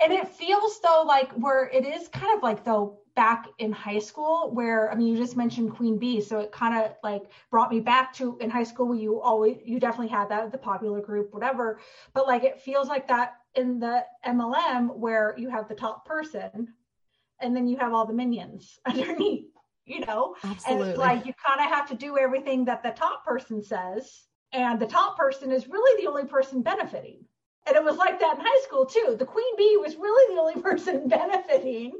And it feels though like where it is kind of like though back in high school where I mean you just mentioned Queen Bee so it kind of like brought me back to in high school where you always you definitely had that the popular group whatever. But like it feels like that in the MLM where you have the top person and then you have all the minions <laughs> underneath you know? Absolutely. and like you kind of have to do everything that the top person says and the top person is really the only person benefiting and it was like that in high school too. The queen bee was really the only <laughs> person benefiting.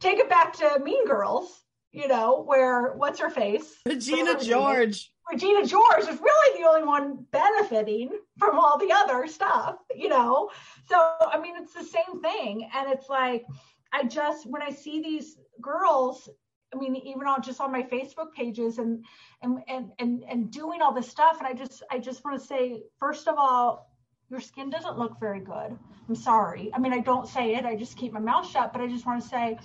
Take it back to Mean Girls, you know, where what's her face? Regina George. Regina George is really the only one benefiting from all the other stuff, you know. So I mean, it's the same thing, and it's like I just when I see these girls I mean, even on just on my Facebook pages and and and and and doing all this stuff. And I just I just want to say, first of all, your skin doesn't look very good. I'm sorry. I mean, I don't say it. I just keep my mouth shut. But I just want to say,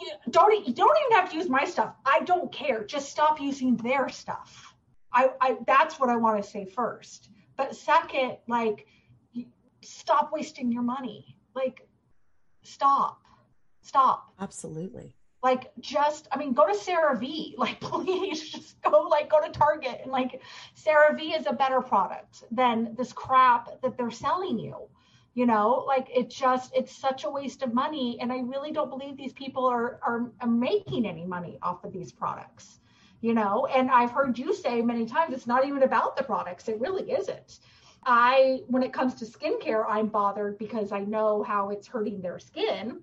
you don't you don't even have to use my stuff. I don't care. Just stop using their stuff. I, I that's what I want to say first. But second, like, stop wasting your money. Like, stop, stop. Absolutely like just i mean go to CeraVe. <laughs> Like please just go like go to target and like CeraVe is a better product than this crap that they're selling you you know? Like it just it's such a waste of money and i really don't believe these people are are, are making any money off of these products you know? And i've heard you say many times it's not even about the products it really isn't. I when it comes to skincare i'm bothered because i know how it's hurting their skin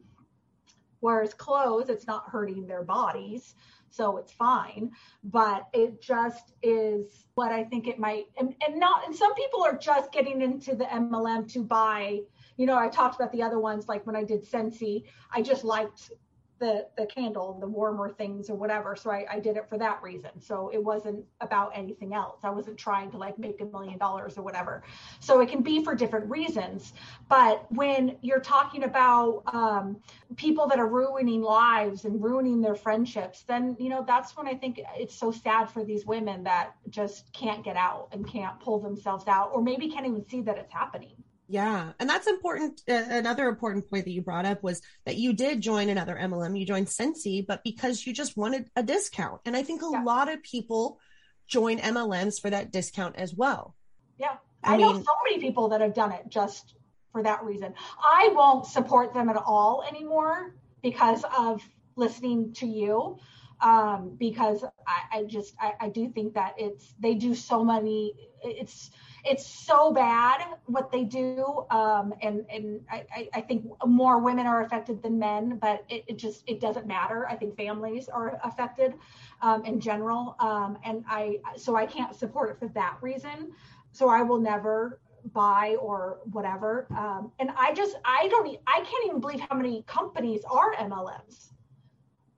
Whereas clothes, it's not hurting their bodies. So it's fine. But it just is what I think it might and, and not and some people are just getting into the MLM to buy you know, I talked about the other ones, like when I did Scentsy, I just liked the the candle the warmer things or whatever. So I, I did it for that reason. So it wasn't about anything else. I wasn't trying to like make a million dollars or whatever. So it can be for different reasons. But when you're talking about um, people that are ruining lives and ruining their friendships then you know that's when i think it's so sad for these women that just can't get out and can't pull themselves out or maybe can't even see that it's happening yeah. And that's important. Uh, another important point that you brought up was that you did join another MLM. You joined Scentsy, but because you just wanted a discount. And I think a yeah. lot of people join MLMs for that discount as well. Yeah. I, I mean, know so many people that have done it just for that reason. I won't support them at all anymore because of listening to you. um, because I, I just I, I, do think that it's they do so many it's it's so bad what they do um, and and I, I think more women are affected than men but it, it just it doesn't matter. I think families are affected um, in general um, and I so I can't support it for that reason. So I will never buy or whatever um, and I just I don't I can't even believe how many companies are MLMs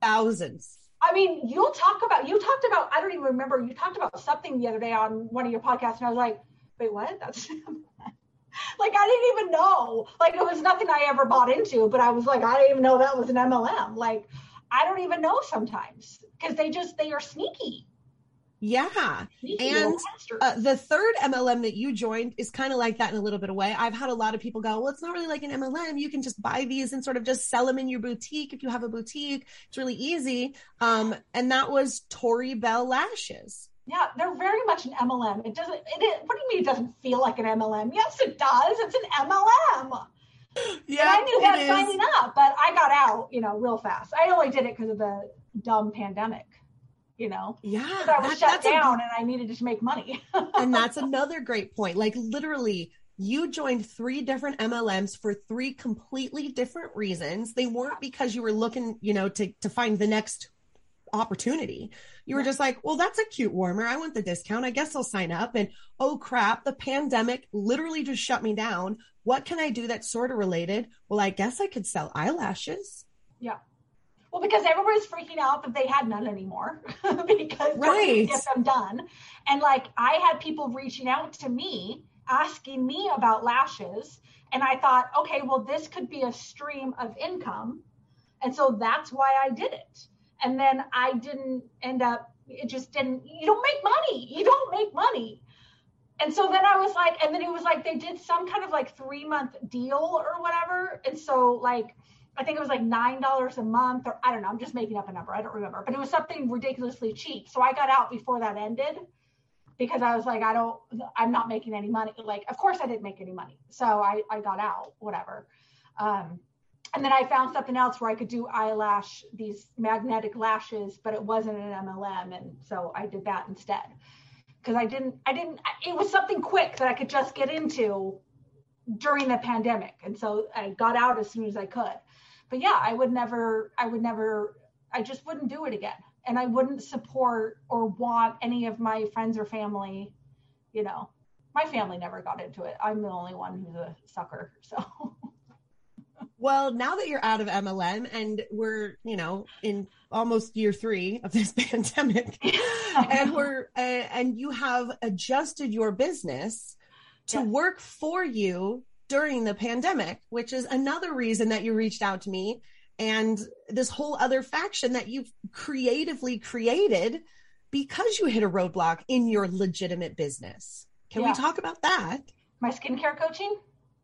thousands. I mean, you'll talk about, you talked about, I don't even remember, you talked about something the other day on one of your podcasts, and I was like, wait, what? <laughs> That's like, I didn't even know. Like, it was nothing I ever bought into, but I was like, I didn't even know that was an MLM. Like, I don't even know sometimes because they just, they are sneaky. Yeah. And uh, the third MLM that you joined is kind of like that in a little bit of way. I've had a lot of people go, well, it's not really like an MLM. You can just buy these and sort of just sell them in your boutique. If you have a boutique, it's really easy. Um, and that was Tori Belle Lashes. Yeah, they're very much an MLM. It doesn't, it, it, what do you mean it doesn't feel like an MLM? Yes, it does. It's an MLM. Yeah. And I knew that is. signing up, but I got out, you know, real fast. I only did it because of the dumb pandemic you know yeah i was that, shut down a, and i needed to make money <laughs> and that's another great point like literally you joined three different mlms for three completely different reasons they weren't because you were looking you know to to find the next opportunity you were just like well that's a cute warmer i want the discount i guess i'll sign up and oh crap the pandemic literally just shut me down what can i do that's sort of related well i guess i could sell eyelashes yeah well, because everybody's freaking out that they had none anymore <laughs> because right. get them done. And like I had people reaching out to me asking me about lashes. And I thought, okay, well, this could be a stream of income. And so that's why I did it. And then I didn't end up, it just didn't, you don't make money. You don't make money. And so then I was like, and then it was like they did some kind of like three month deal or whatever. And so, like, I think it was like nine dollars a month, or I don't know. I'm just making up a number. I don't remember, but it was something ridiculously cheap. So I got out before that ended because I was like, I don't, I'm not making any money. Like, of course, I didn't make any money, so I I got out, whatever. Um, and then I found something else where I could do eyelash, these magnetic lashes, but it wasn't an MLM, and so I did that instead because I didn't, I didn't. It was something quick that I could just get into during the pandemic, and so I got out as soon as I could but yeah, I would never, I would never, I just wouldn't do it again. And I wouldn't support or want any of my friends or family, you know, my family never got into it. I'm the only one who's a sucker. So. <laughs> Well, now that you're out of MLM and we're, you know, in almost year three of this <laughs> pandemic, and we're uh, and you have adjusted your business to yes. work for you during the pandemic, which is another reason that you reached out to me and this whole other faction that you've creatively created because you hit a roadblock in your legitimate business. Can yeah. we talk about that? My skincare coaching?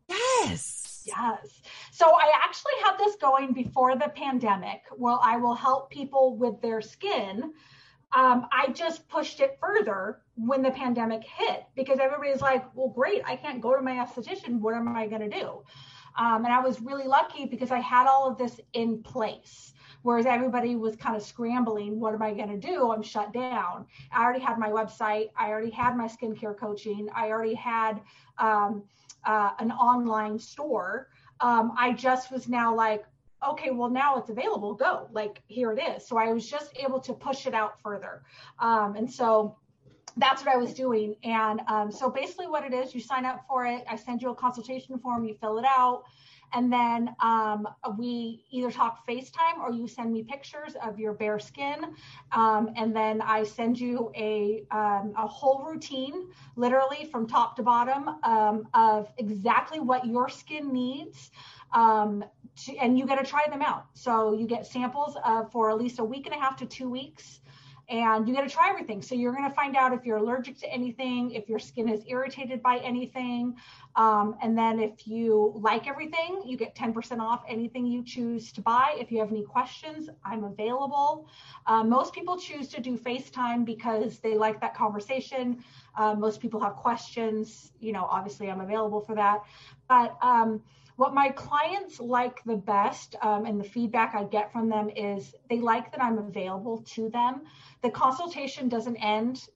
Yes. Yes. So I actually had this going before the pandemic Well, I will help people with their skin um, I just pushed it further when the pandemic hit because everybody's like, well, great, I can't go to my esthetician. What am I going to do? Um, and I was really lucky because I had all of this in place. Whereas everybody was kind of scrambling, what am I going to do? I'm shut down. I already had my website. I already had my skincare coaching. I already had um, uh, an online store. Um, I just was now like, okay, well, now it's available, go. Like, here it is. So I was just able to push it out further. Um, and so that's what I was doing. And um, so basically, what it is, you sign up for it. I send you a consultation form, you fill it out. And then um, we either talk FaceTime or you send me pictures of your bare skin. Um, and then I send you a, um, a whole routine, literally from top to bottom, um, of exactly what your skin needs. Um, to, and you got to try them out. So you get samples for at least a week and a half to two weeks, and you got to try everything. So you're going to find out if you're allergic to anything, if your skin is irritated by anything, um, and then if you like everything, you get 10% off anything you choose to buy. If you have any questions, I'm available. Uh, most people choose to do FaceTime because they like that conversation. Uh, most people have questions. You know, obviously, I'm available for that. But um, what my clients like the best um, and the feedback I get from them is they like that I'm available to them. The consultation doesn't end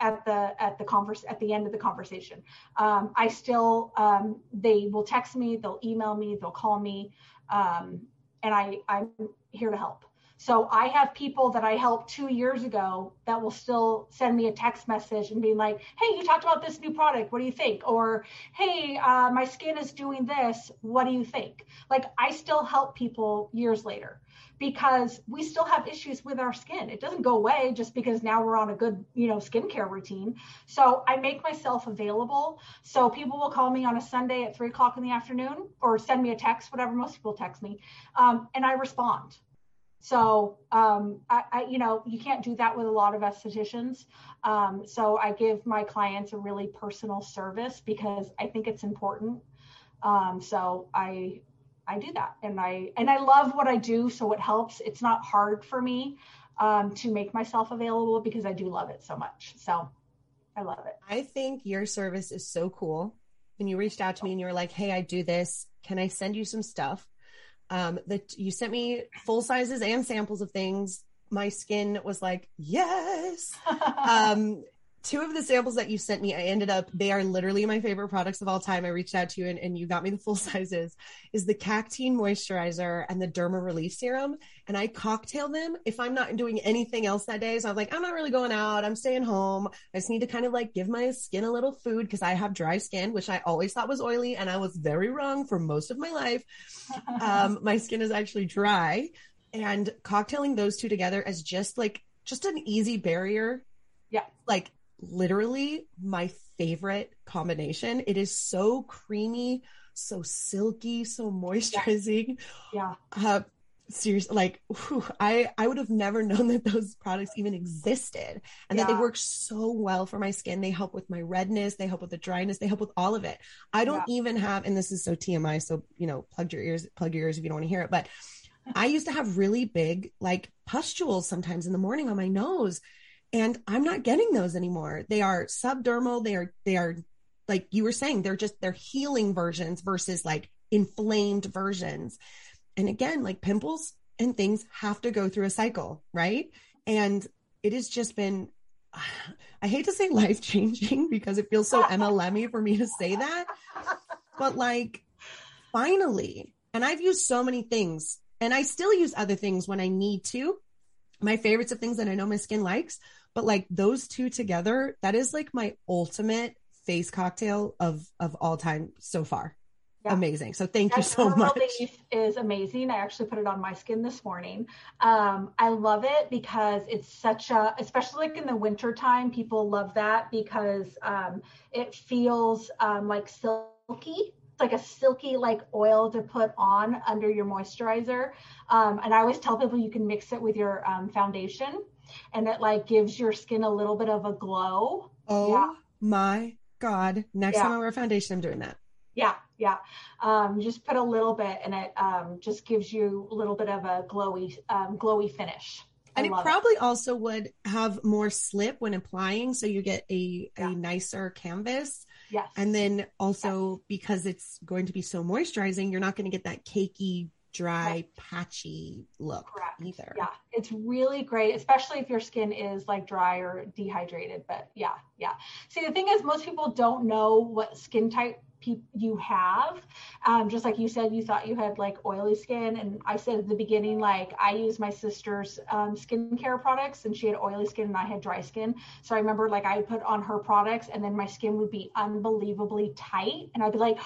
at the at the converse at the end of the conversation. Um, I still um, they will text me, they'll email me, they'll call me, um, and I I'm here to help. So I have people that I helped two years ago that will still send me a text message and be like, "Hey, you talked about this new product. What do you think?" Or, "Hey, uh, my skin is doing this. What do you think?" Like I still help people years later because we still have issues with our skin. It doesn't go away just because now we're on a good, you know, skincare routine. So I make myself available. So people will call me on a Sunday at three o'clock in the afternoon or send me a text, whatever. Most people text me, um, and I respond. So, um, I, I, you know, you can't do that with a lot of estheticians. Um, so I give my clients a really personal service because I think it's important. Um, so I, I do that and I, and I love what I do. So it helps. It's not hard for me, um, to make myself available because I do love it so much. So I love it. I think your service is so cool. When you reached out to me and you were like, Hey, I do this. Can I send you some stuff? Um, that you sent me full sizes and samples of things. My skin was like, yes. <laughs> um, two of the samples that you sent me, I ended up, they are literally my favorite products of all time. I reached out to you and, and you got me the full <laughs> sizes is the Cactine moisturizer and the Derma relief serum. And I cocktail them if I'm not doing anything else that day. So I'm like, I'm not really going out. I'm staying home. I just need to kind of like give my skin a little food because I have dry skin, which I always thought was oily. And I was very wrong for most of my life. <laughs> um, my skin is actually dry and cocktailing those two together as just like, just an easy barrier yeah. Like literally my favorite combination. It is so creamy, so silky, so moisturizing. Yeah. Uh, seriously, like whew, I I would have never <laughs> known that those products even existed and yeah. that they work so well for my skin. They help with my redness, they help with the dryness, they help with all of it. I don't yeah. even have, and this is so TMI, so you know, plug your ears, plug your ears if you don't want to hear it, but. I used to have really big, like pustules sometimes in the morning on my nose and i'm not getting those anymore. They are subdermal. They are they are like you were saying they're just they're healing versions versus like inflamed versions. And again like pimples and things have to go through a cycle right? And it has just been <sighs> i hate to say life changing <laughs> because it feels so MLMy for me to say that but like finally and i've used so many things and i still use other things when i need to my favorites of things that i know my skin likes but like those two together, that is like my ultimate face cocktail of of all time so far. Yeah. Amazing. So thank that you so much. Is amazing. I actually put it on my skin this morning. Um, I love it because it's such a, especially like in the winter time, people love that because um, it feels um, like silky like a silky like oil to put on under your moisturizer. Um, and I always tell people you can mix it with your um, foundation and it like gives your skin a little bit of a glow. Oh yeah. my God. Next yeah. time I wear foundation, I'm doing that. Yeah, yeah. Um, just put a little bit and it um, just gives you a little bit of a glowy, um, glowy finish. and it probably it. also would have more slip when applying, so you get a, yeah. a nicer canvas. Yes. And then also yes. because it's going to be so moisturizing, you're not going to get that cakey dry, patchy look Correct. either. Yeah, it's really great, especially if your skin is like dry or dehydrated. But yeah, yeah. See, the thing is, most people don't know what skin type you have. Um, just like you said, you thought you had like oily skin. And I said at the beginning, like I use my sister's um, skincare products and she had oily skin and I had dry skin. So I remember like I put on her products and then my skin would be unbelievably tight. And I'd be like,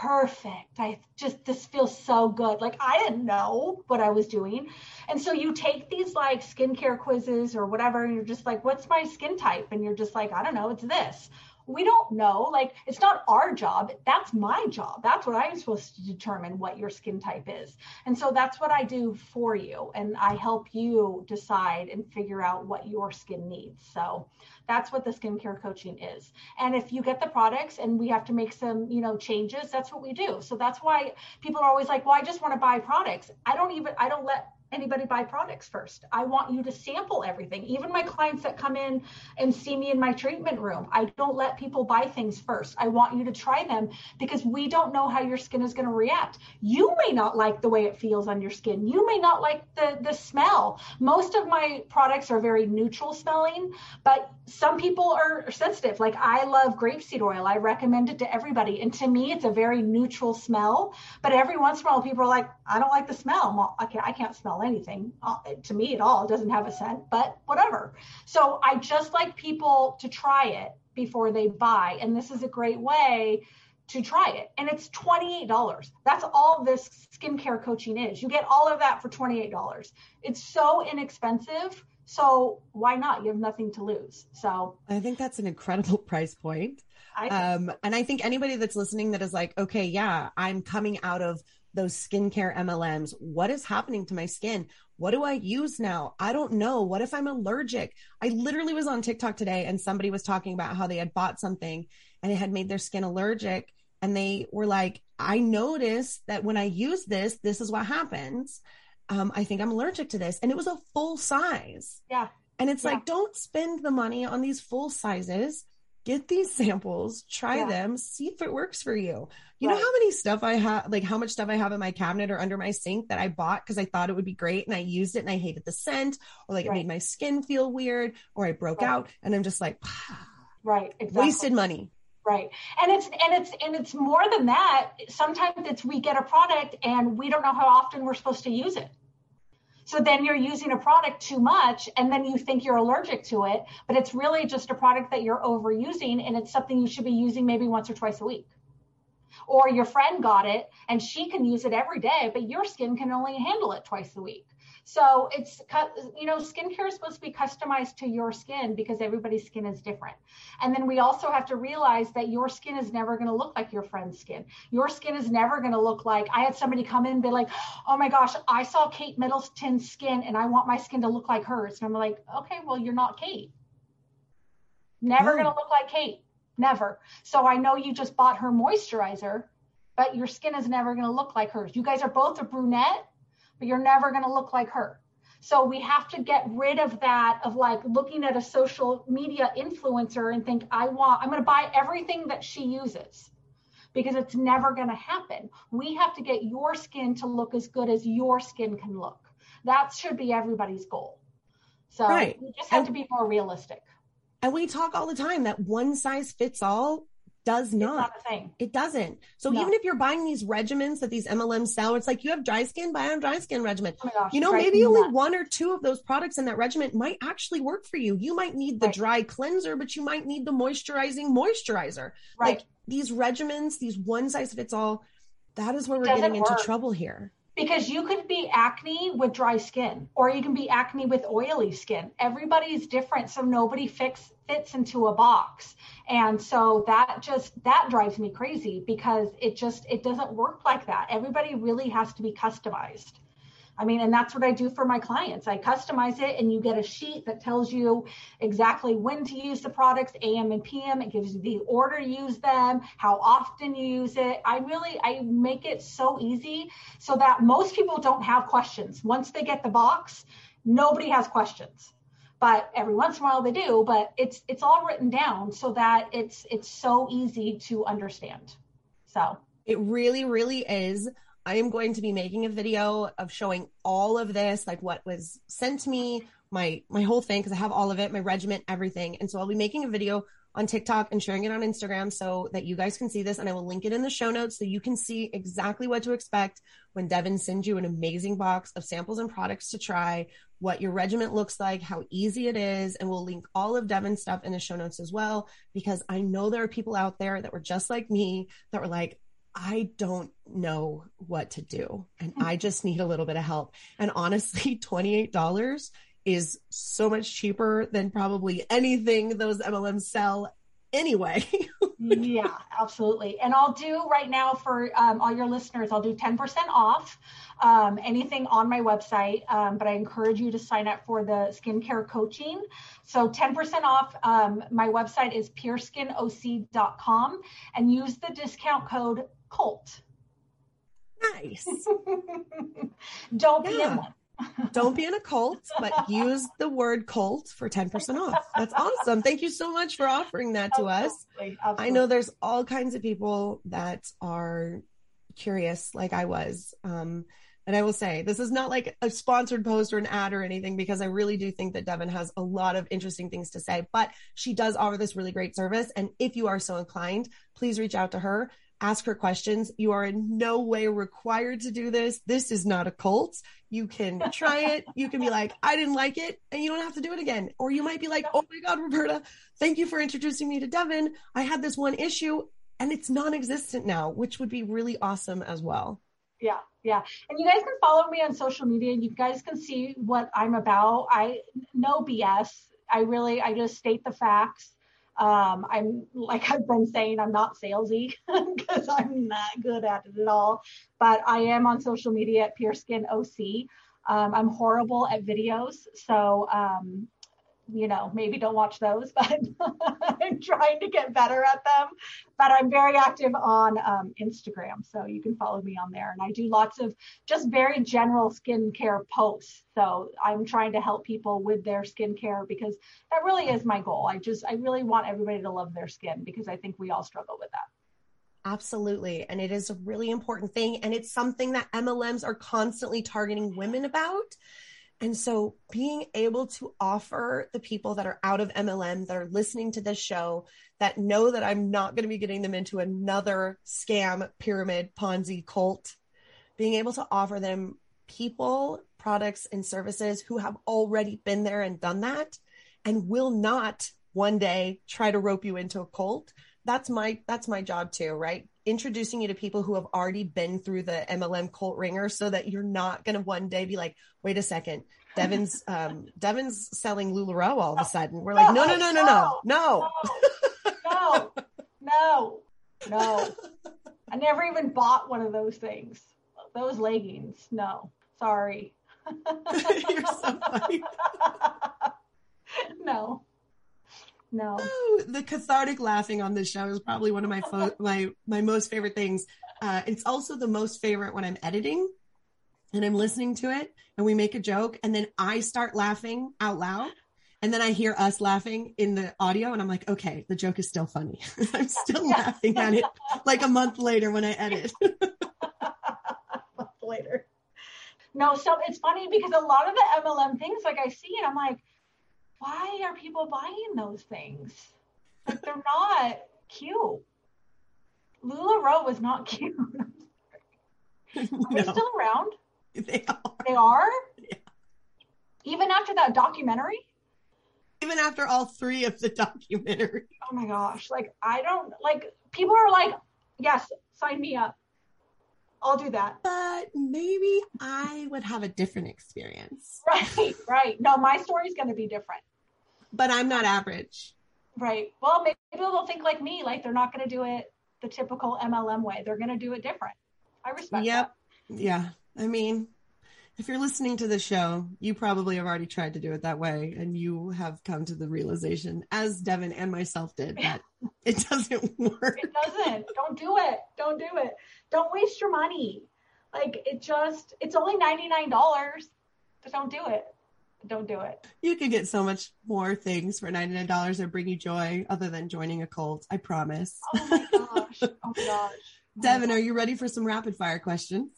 perfect. I just, this feels so good. Like I didn't know what I was doing. And so you take these like skincare quizzes or whatever, and you're just like, what's my skin type? And you're just like, I don't know, it's this we don't know. Like, it's not our job. That's my job. That's what I'm supposed to determine what your skin type is. And so that's what I do for you. And I help you decide and figure out what your skin needs. So that's what the skincare coaching is. And if you get the products and we have to make some, you know, changes, that's what we do. So that's why people are always like, well, I just want to buy products. I don't even, I don't let anybody buy products first. I want you to sample everything. Even my clients that come in and see me in my treatment room, I don't let people buy things first. I want you to try them because we don't know how your skin is going to react. You may not like the way it feels on your skin. You may not like the the smell. Most of my products are very neutral smelling, but some people are sensitive. Like I love grapeseed oil. I recommend it to everybody. And to me, it's a very neutral smell. But every once in a while, people are like, I don't like the smell. Well, can't, I can't smell anything to me at all. It doesn't have a scent, but whatever. So I just like people to try it before they buy. And this is a great way to try it. And it's $28. That's all this skincare coaching is. You get all of that for $28. It's so inexpensive so why not? You have nothing to lose. So I think that's an incredible <laughs> price point. Um, and I think anybody that's listening that is like, okay, yeah, I'm coming out of those skincare MLMs. What is happening to my skin? What do I use now? I don't know. What if I'm allergic? I literally was on TikTok today and somebody was talking about how they had bought something and it had made their skin allergic. And they were like, I noticed that when I use this, this is what happens um, I think I'm allergic to this. And it was a full size. Yeah. And it's yeah. like, don't spend the money on these full sizes. Get these samples, try yeah. them, see if it works for you. You right. know how many stuff I have, like how much stuff I have in my cabinet or under my sink that I bought because I thought it would be great and I used it and I hated the scent or like right. it made my skin feel weird or I broke right. out and I'm just like, <sighs> right, exactly. wasted money right and it's and it's and it's more than that sometimes it's we get a product and we don't know how often we're supposed to use it so then you're using a product too much and then you think you're allergic to it, but it's really just a product that you're overusing and it's something you should be using maybe once or twice a week. Or your friend got it and she can use it every day, but your skin can only handle it twice a week. So it's, you know, skincare is supposed to be customized to your skin because everybody's skin is different. And then we also have to realize that your skin is never going to look like your friend's skin. Your skin is never going to look like, I had somebody come in and be like, oh my gosh, I saw Kate Middleton's skin and I want my skin to look like hers. And I'm like, okay, well, you're not Kate. Never oh. going to look like Kate. Never. So I know you just bought her moisturizer, but your skin is never going to look like hers. You guys are both a brunette you're never going to look like her. So we have to get rid of that of like looking at a social media influencer and think, I want, I'm going to buy everything that she uses because it's never going to happen. We have to get your skin to look as good as your skin can look. That should be everybody's goal. So right. we just have and, to be more realistic. And we talk all the time that one size fits all does not. not a thing. It doesn't. So no. even if you're buying these regimens that these MLMs sell, it's like you have dry skin, buy on dry skin regimen. Oh gosh, you know, maybe only that. one or two of those products in that regimen might actually work for you. You might need the right. dry cleanser, but you might need the moisturizing moisturizer. Right. Like these regimens, these one size fits all, that is where we're getting into trouble here because you could be acne with dry skin or you can be acne with oily skin everybody's different so nobody fix, fits into a box and so that just that drives me crazy because it just it doesn't work like that everybody really has to be customized I mean, and that's what I do for my clients. I customize it and you get a sheet that tells you exactly when to use the products, AM and PM. It gives you the order to use them, how often you use it. I really, I make it so easy so that most people don't have questions. Once they get the box, nobody has questions but every once in a while they do but it's it's all written down so that it's it's so easy to understand so it really really is I am going to be making a video of showing all of this, like what was sent to me, my my whole thing, because I have all of it, my regiment, everything. And so I'll be making a video on TikTok and sharing it on Instagram so that you guys can see this. And I will link it in the show notes so you can see exactly what to expect when Devin sends you an amazing box of samples and products to try, what your regiment looks like, how easy it is. And we'll link all of Devin's stuff in the show notes as well, because I know there are people out there that were just like me that were like, I don't know what to do and I hmm. just need a little bit of help. And honestly, <laughs> $28 is so much cheaper than probably anything those MLMs sell anyway. <laughs> yeah, absolutely. And I'll do right now for um, all your listeners, I'll do 10% off um, anything on my website. Um, but I encourage you to sign up for the skincare coaching. So 10% off. Um, my website is pureskinoc.com and use the discount code CULT. Nice. <laughs> Don't yeah. be in one. Don't be in a cult, but use the word cult for 10% off. That's awesome. Thank you so much for offering that to us. Absolutely, absolutely. I know there's all kinds of people that are curious, like I was. Um, and I will say, this is not like a sponsored post or an ad or anything, because I really do think that Devin has a lot of interesting things to say, but she does offer this really great service. And if you are so inclined, please reach out to her ask her questions. You are in no way required to do this. This is not a cult. You can try it. You can be like, I didn't like it, and you don't have to do it again. Or you might be like, oh my God, Roberta, thank you for introducing me to Devin. I had this one issue and it's non existent now, which would be really awesome as well. Yeah, yeah. And you guys can follow me on social media. and You guys can see what I'm about. I no BS. I really I just state the facts. Um, I'm like I've been saying, I'm not salesy <laughs> because I'm not good at it at all. But I am on social media at Pure Skin OC. Um, I'm horrible at videos, so um, you know, maybe don't watch those, <laughs> but I'm trying to get better at them. But I'm very active on um, Instagram, so you can follow me on there. And I do lots of just very general skincare posts. So I'm trying to help people with their skincare because that really is my goal. I just, I really want everybody to love their skin because I think we all struggle with that. Absolutely. And it is a really important thing. And it's something that MLMs are constantly targeting women about and so being able to offer the people that are out of MLM that are listening to this show that know that I'm not going to be getting them into another scam, pyramid, Ponzi cult, being able to offer them people, products, and services who have already been there and done that and will not one day try to rope you into a cult. That's my that's my job too, right? Introducing you to people who have already been through the MLM cult ringer so that you're not going to one day be like, wait a second, Devin's, um, Devin's selling LuLaRoe all of a sudden. We're like, no, no, no, no, no, no, no, no, no. I never even bought one of those things. Those leggings. No, sorry. <laughs> You're so funny. <laughs> no. No. The cathartic laughing on this show is probably one of my fo- my my most favorite things. Uh, it's also the most favorite when I'm editing and I'm listening to it and we make a joke and then I start laughing out loud and then I hear us laughing in the audio and I'm like, okay, the joke is still funny. <laughs> I'm still laughing at it like a month later when I edit. <laughs> month later. No, so it's funny because a lot of the MLM things like I see and I'm like, why are people buying those things? Like they're not cute. LuLaRoe was not cute. <laughs> Are no. they still around? They are. They are? Yeah. Even after that documentary? Even after all three of the documentary. Oh my gosh. Like I don't like people are like, yes, sign me up. I'll do that. But maybe I would have a different experience. <laughs> Right, right. No, my story's going to be different. But I'm not average. Right. Well, maybe they'll think like me, like they're not going to do it the typical MLM way. They're going to do it different. I respect yep. that. Yeah. I mean, if you're listening to the show, you probably have already tried to do it that way and you have come to the realization, as Devin and myself did, <laughs> that it doesn't work. It doesn't. Don't do it. Don't do it. Don't waste your money. Like it just, it's only $99. Just don't do it. Don't do it. You can get so much more things for $99 that bring you joy other than joining a cult. I promise. Oh my gosh. Oh my gosh. <laughs> Devin, are you ready for some rapid fire questions?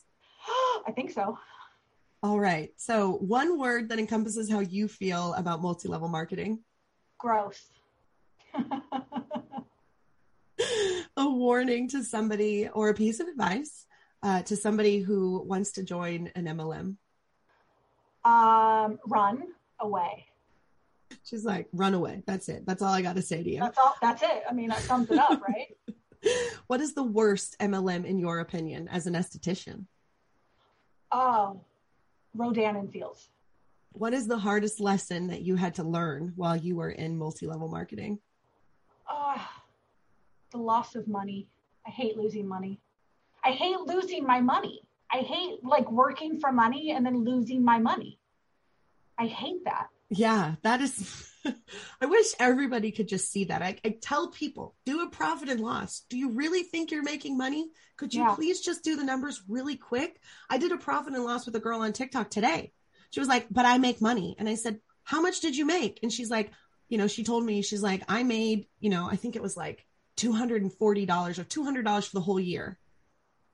<gasps> I think so. All right. So, one word that encompasses how you feel about multi level marketing gross. <laughs> a warning to somebody or a piece of advice uh, to somebody who wants to join an MLM? Um, run away. She's like, run away. That's it. That's all I got to say to you. That's all. That's it. I mean, that sums it up, right? <laughs> what is the worst MLM in your opinion as an esthetician? Oh, Rodan and Fields. What is the hardest lesson that you had to learn while you were in multi-level marketing? Oh, the loss of money. I hate losing money. I hate losing my money. I hate like working for money and then losing my money. I hate that. Yeah, that is. <laughs> I wish everybody could just see that. I, I, tell people do a profit and loss. Do you really think you're making money? Could you yeah. please just do the numbers really quick? I did a profit and loss with a girl on TikTok today. she was like, but I make money. And I said, how much did you make? And she's like, you know, she told me, she's like, I made, you know, I think it was like $240 or $200 for the whole year.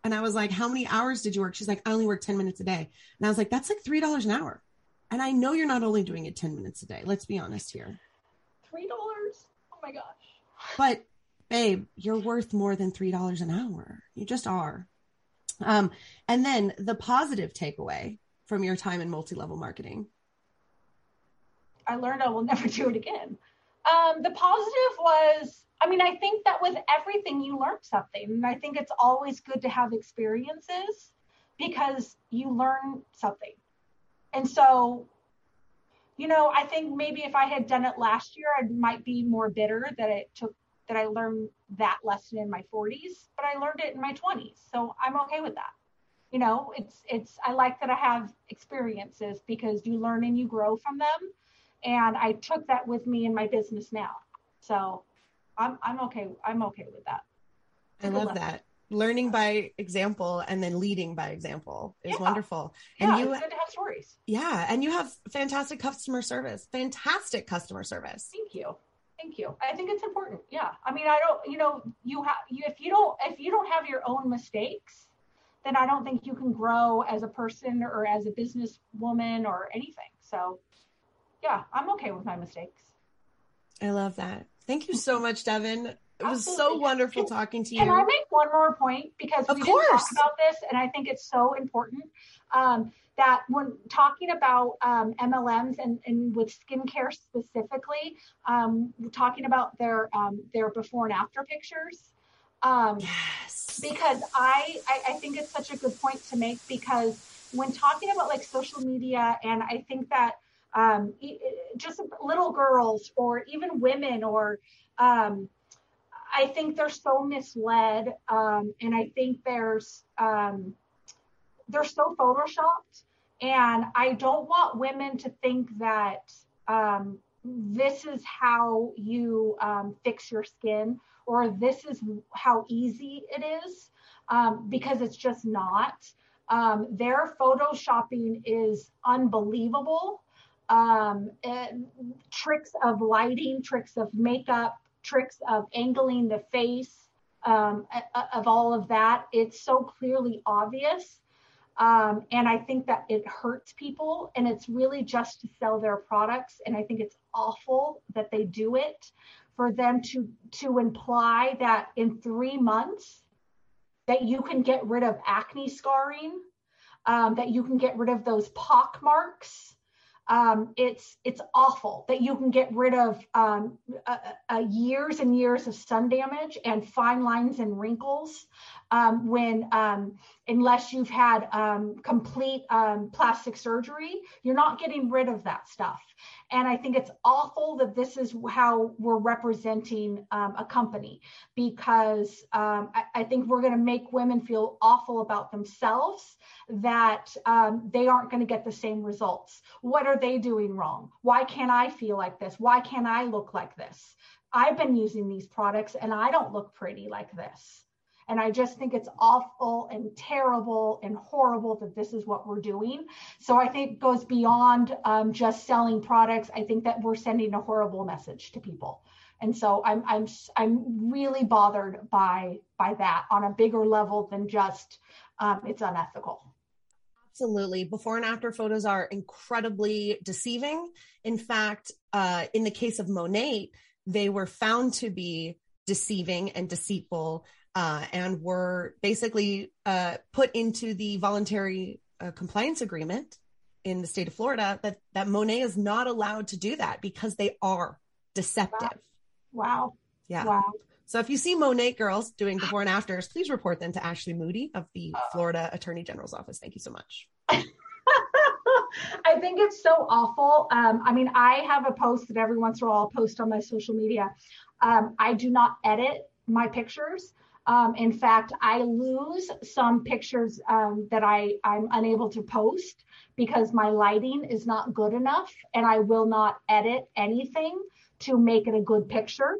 And I was like, how many hours did you work? She's like, I only work 10 minutes a day. And I was like, that's like $3 an hour. And I know you're not only doing it 10 minutes a day. Let's be honest here. $3? Oh my gosh. But babe, you're worth more than $3 an hour. You just are. Um, and then the positive takeaway from your time in multi-level marketing. I learned I will never <laughs> do it again. Um, the positive was, I mean, I think that with everything you learn something. And I think it's always good to have experiences because you learn something. And so, you know, I think maybe if I had done it last year, I might be more bitter that it took that I learned that lesson in my 40s, but I learned it in my 20s. So I'm okay with that. You know, it's it's I like that I have experiences because you learn and you grow from them. And I took that with me in my business now. So I'm I'm okay. I'm okay with that. I love lesson. that. Learning by example and then leading by example is yeah. wonderful. And yeah, you it's good to have stories. Yeah, and you have fantastic customer service. Fantastic customer service. Thank you. Thank you. I think it's important. Yeah. I mean, I don't, you know, you have, you, if you don't, if you don't have your own mistakes, then I don't think you can grow as a person or as a businesswoman or anything. So, yeah, I'm okay with my mistakes. I love that. Thank you so much, Devin. It was Absolutely. so wonderful can, talking to you. Can I make one more point because of we course. didn't talk about this, and I think it's so important. Um, that when talking about um, MLMs and, and with skincare specifically, um, talking about their um, their before and after pictures. Um, yes. Because I, I I think it's such a good point to make because when talking about like social media, and I think that um, just little girls or even women or um, I think they're so misled, um, and I think there's um, they're so photoshopped and I don't want women to think that um, this is how you um, fix your skin or this is how easy it is um, because it's just not. Um, their photoshopping is unbelievable. Um, tricks of lighting, tricks of makeup, tricks of angling the face, um, of all of that. It's so clearly obvious um, and I think that it hurts people and it's really just to sell their products. And I think it's awful that they do it for them to to imply that in three months that you can get rid of acne scarring, um, that you can get rid of those pock marks. Um, it's it's awful that you can get rid of um, uh, uh, years and years of sun damage and fine lines and wrinkles um, when um, unless you've had um, complete um, plastic surgery, you're not getting rid of that stuff. And I think it's awful that this is how we're representing um, a company because um, I, I, think we're going to make women feel awful about themselves that they aren't going to get the same results. What are they doing wrong? Why can't I feel like this? Why can't I look like this? I've been using these products and I don't look pretty like this. And I just think it's awful and terrible and horrible that this is what we're doing. So I think goes beyond um, just selling products. I think that we're sending a horrible message to people. And so I'm I'm I'm really bothered by by that on a bigger level than just um, it's unethical. Absolutely. Before and after photos are incredibly deceiving. In fact, uh, in the case of Monat, they were found to be deceiving and deceitful uh, and were basically uh, put into the voluntary uh, compliance agreement in the state of Florida that that Monat is not allowed to do that because they are deceptive. Wow. Yeah. Wow. So if you see Monat girls doing before and afters, please report them to Ashley Moody of the Florida Attorney General's office. Thank you so much. <laughs> I think it's so awful. Um, I mean, I have a post that every once in a while I'll post on my social media. Um, I do not edit my pictures. Um, in fact, I lose some pictures um, that I, I'm unable to post because my lighting is not good enough and I will not edit anything to make it a good picture.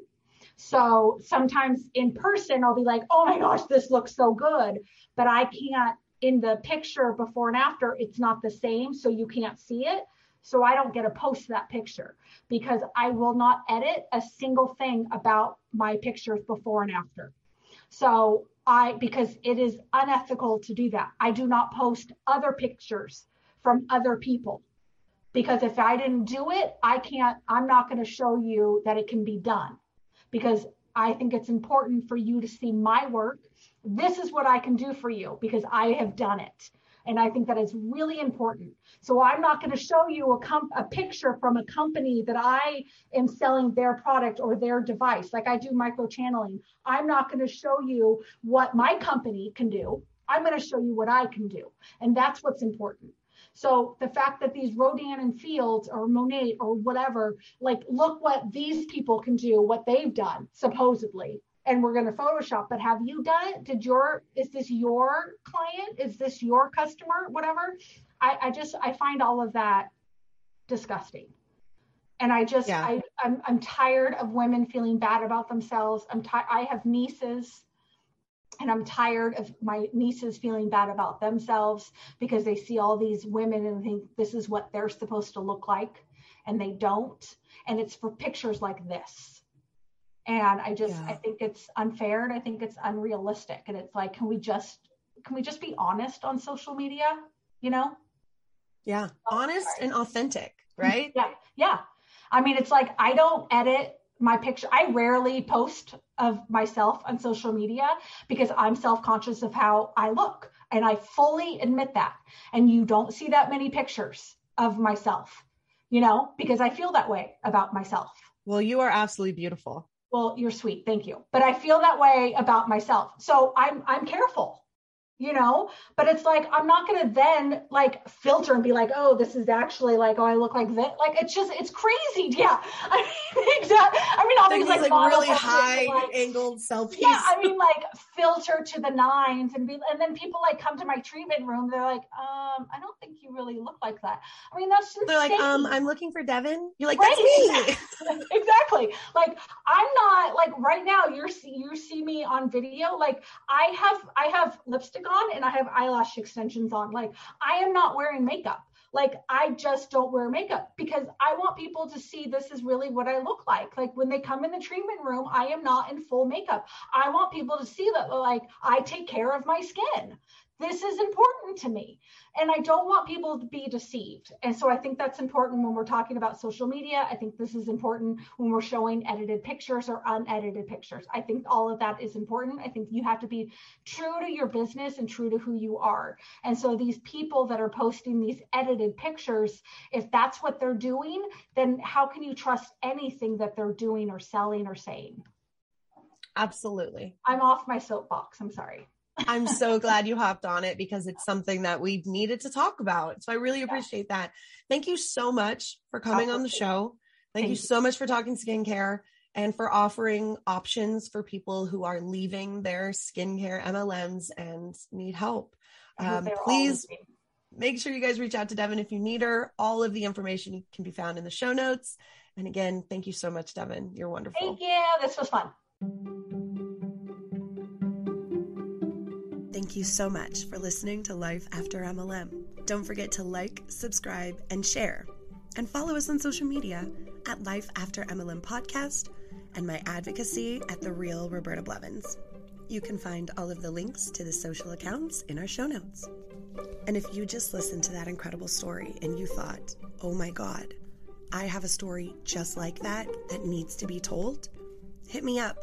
So sometimes in person, I'll be like, oh my gosh, this looks so good. But I can't in the picture before and after, it's not the same, so you can't see it. So I don't get to post that picture because I will not edit a single thing about my pictures before and after. So I, because it is unethical to do that. I do not post other pictures from other people because if I didn't do it, I can't, I'm not going to show you that it can be done because I think it's important for you to see my work. This is what I can do for you because I have done it. And I think that is really important. So I'm not going to show you a, comp- a picture from a company that I am selling their product or their device. Like I do micro channeling. I'm not going to show you what my company can do. I'm going to show you what I can do. And that's what's important. So the fact that these Rodan and Fields or Monat or whatever, like look what these people can do, what they've done supposedly, and we're going to Photoshop. But have you done it? Did your is this your client? Is this your customer? Whatever. I, I just I find all of that disgusting. And I just yeah. I I'm I'm tired of women feeling bad about themselves. I'm tired. I have nieces and I'm tired of my nieces feeling bad about themselves because they see all these women and think this is what they're supposed to look like and they don't. And it's for pictures like this. And I just yeah. I think it's unfair and I think it's unrealistic. And it's like, can we just can we just be honest on social media? You know? Yeah. Oh, honest sorry. and authentic, right? yeah. Yeah. I mean, it's like I don't edit my picture. I rarely post of myself on social media because I'm self conscious of how I look. And I fully admit that. And you don't see that many pictures of myself, you know, because I feel that way about myself. Well, you are absolutely beautiful. Well, you're sweet. Thank you. But I feel that way about myself. So I'm I'm careful you know? But it's like i'm not going to then like filter and be like oh this is actually like oh i look like that like it's just it's crazy <laughs> yeah. I mean exactly i mean all these like, like really high like, angled selfies. yeah i mean like filter to the nines and be and then people like come to my treatment room they're like um i don't think you really look like that. I mean that's just they're like um i'm looking for devin. You're like right? that's me. <laughs> exactly. Like i'm not like right now you're you see me on video like i have i have lipstick on and I have eyelash extensions on. Like I am not wearing makeup. Like I just don't wear makeup because I want people to see this is really what I look like. Like when they come in the treatment room, I am not in full makeup. I want people to see that like I take care of my skin this is important to me. And i don't want people to be deceived. And so i think that's important when we're talking about social media. I think this is important when we're showing edited pictures or unedited pictures. I think all of that is important. I think you have to be true to your business and true to who you are. And so these people that are posting these edited pictures if that's what they're doing then how can you trust anything that they're doing or selling or saying? Absolutely. I'm off my soapbox. I'm sorry I'm so glad you hopped on it because it's something that we needed to talk about. So I really appreciate that. Thank you so much for coming on the show. Thank, Thank you so much for talking skincare and for offering options for people who are leaving their skincare MLMs and need help. Um, please make sure you guys reach out to Devin if you need her. All of the information can be found in the show notes. And again, thank you so much, Devin. You're wonderful. Thank you. This was fun. You so much for listening to Life After MLM. Don't forget to like, subscribe, and share. And follow us on social media at Life After MLM Podcast and my advocacy at The Real Roberta Blevins. You can find all of the links to the social accounts in our show notes. And if you just listened to that incredible story and you thought, oh my God, I have a story just like that that needs to be told, hit me up,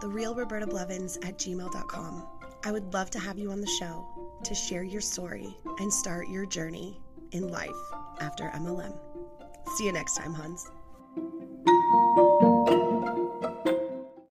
therealrobertablevins at gmail.com. I would love to have you on the show to share your story and start your journey in life after MLM. See you next time, Hans.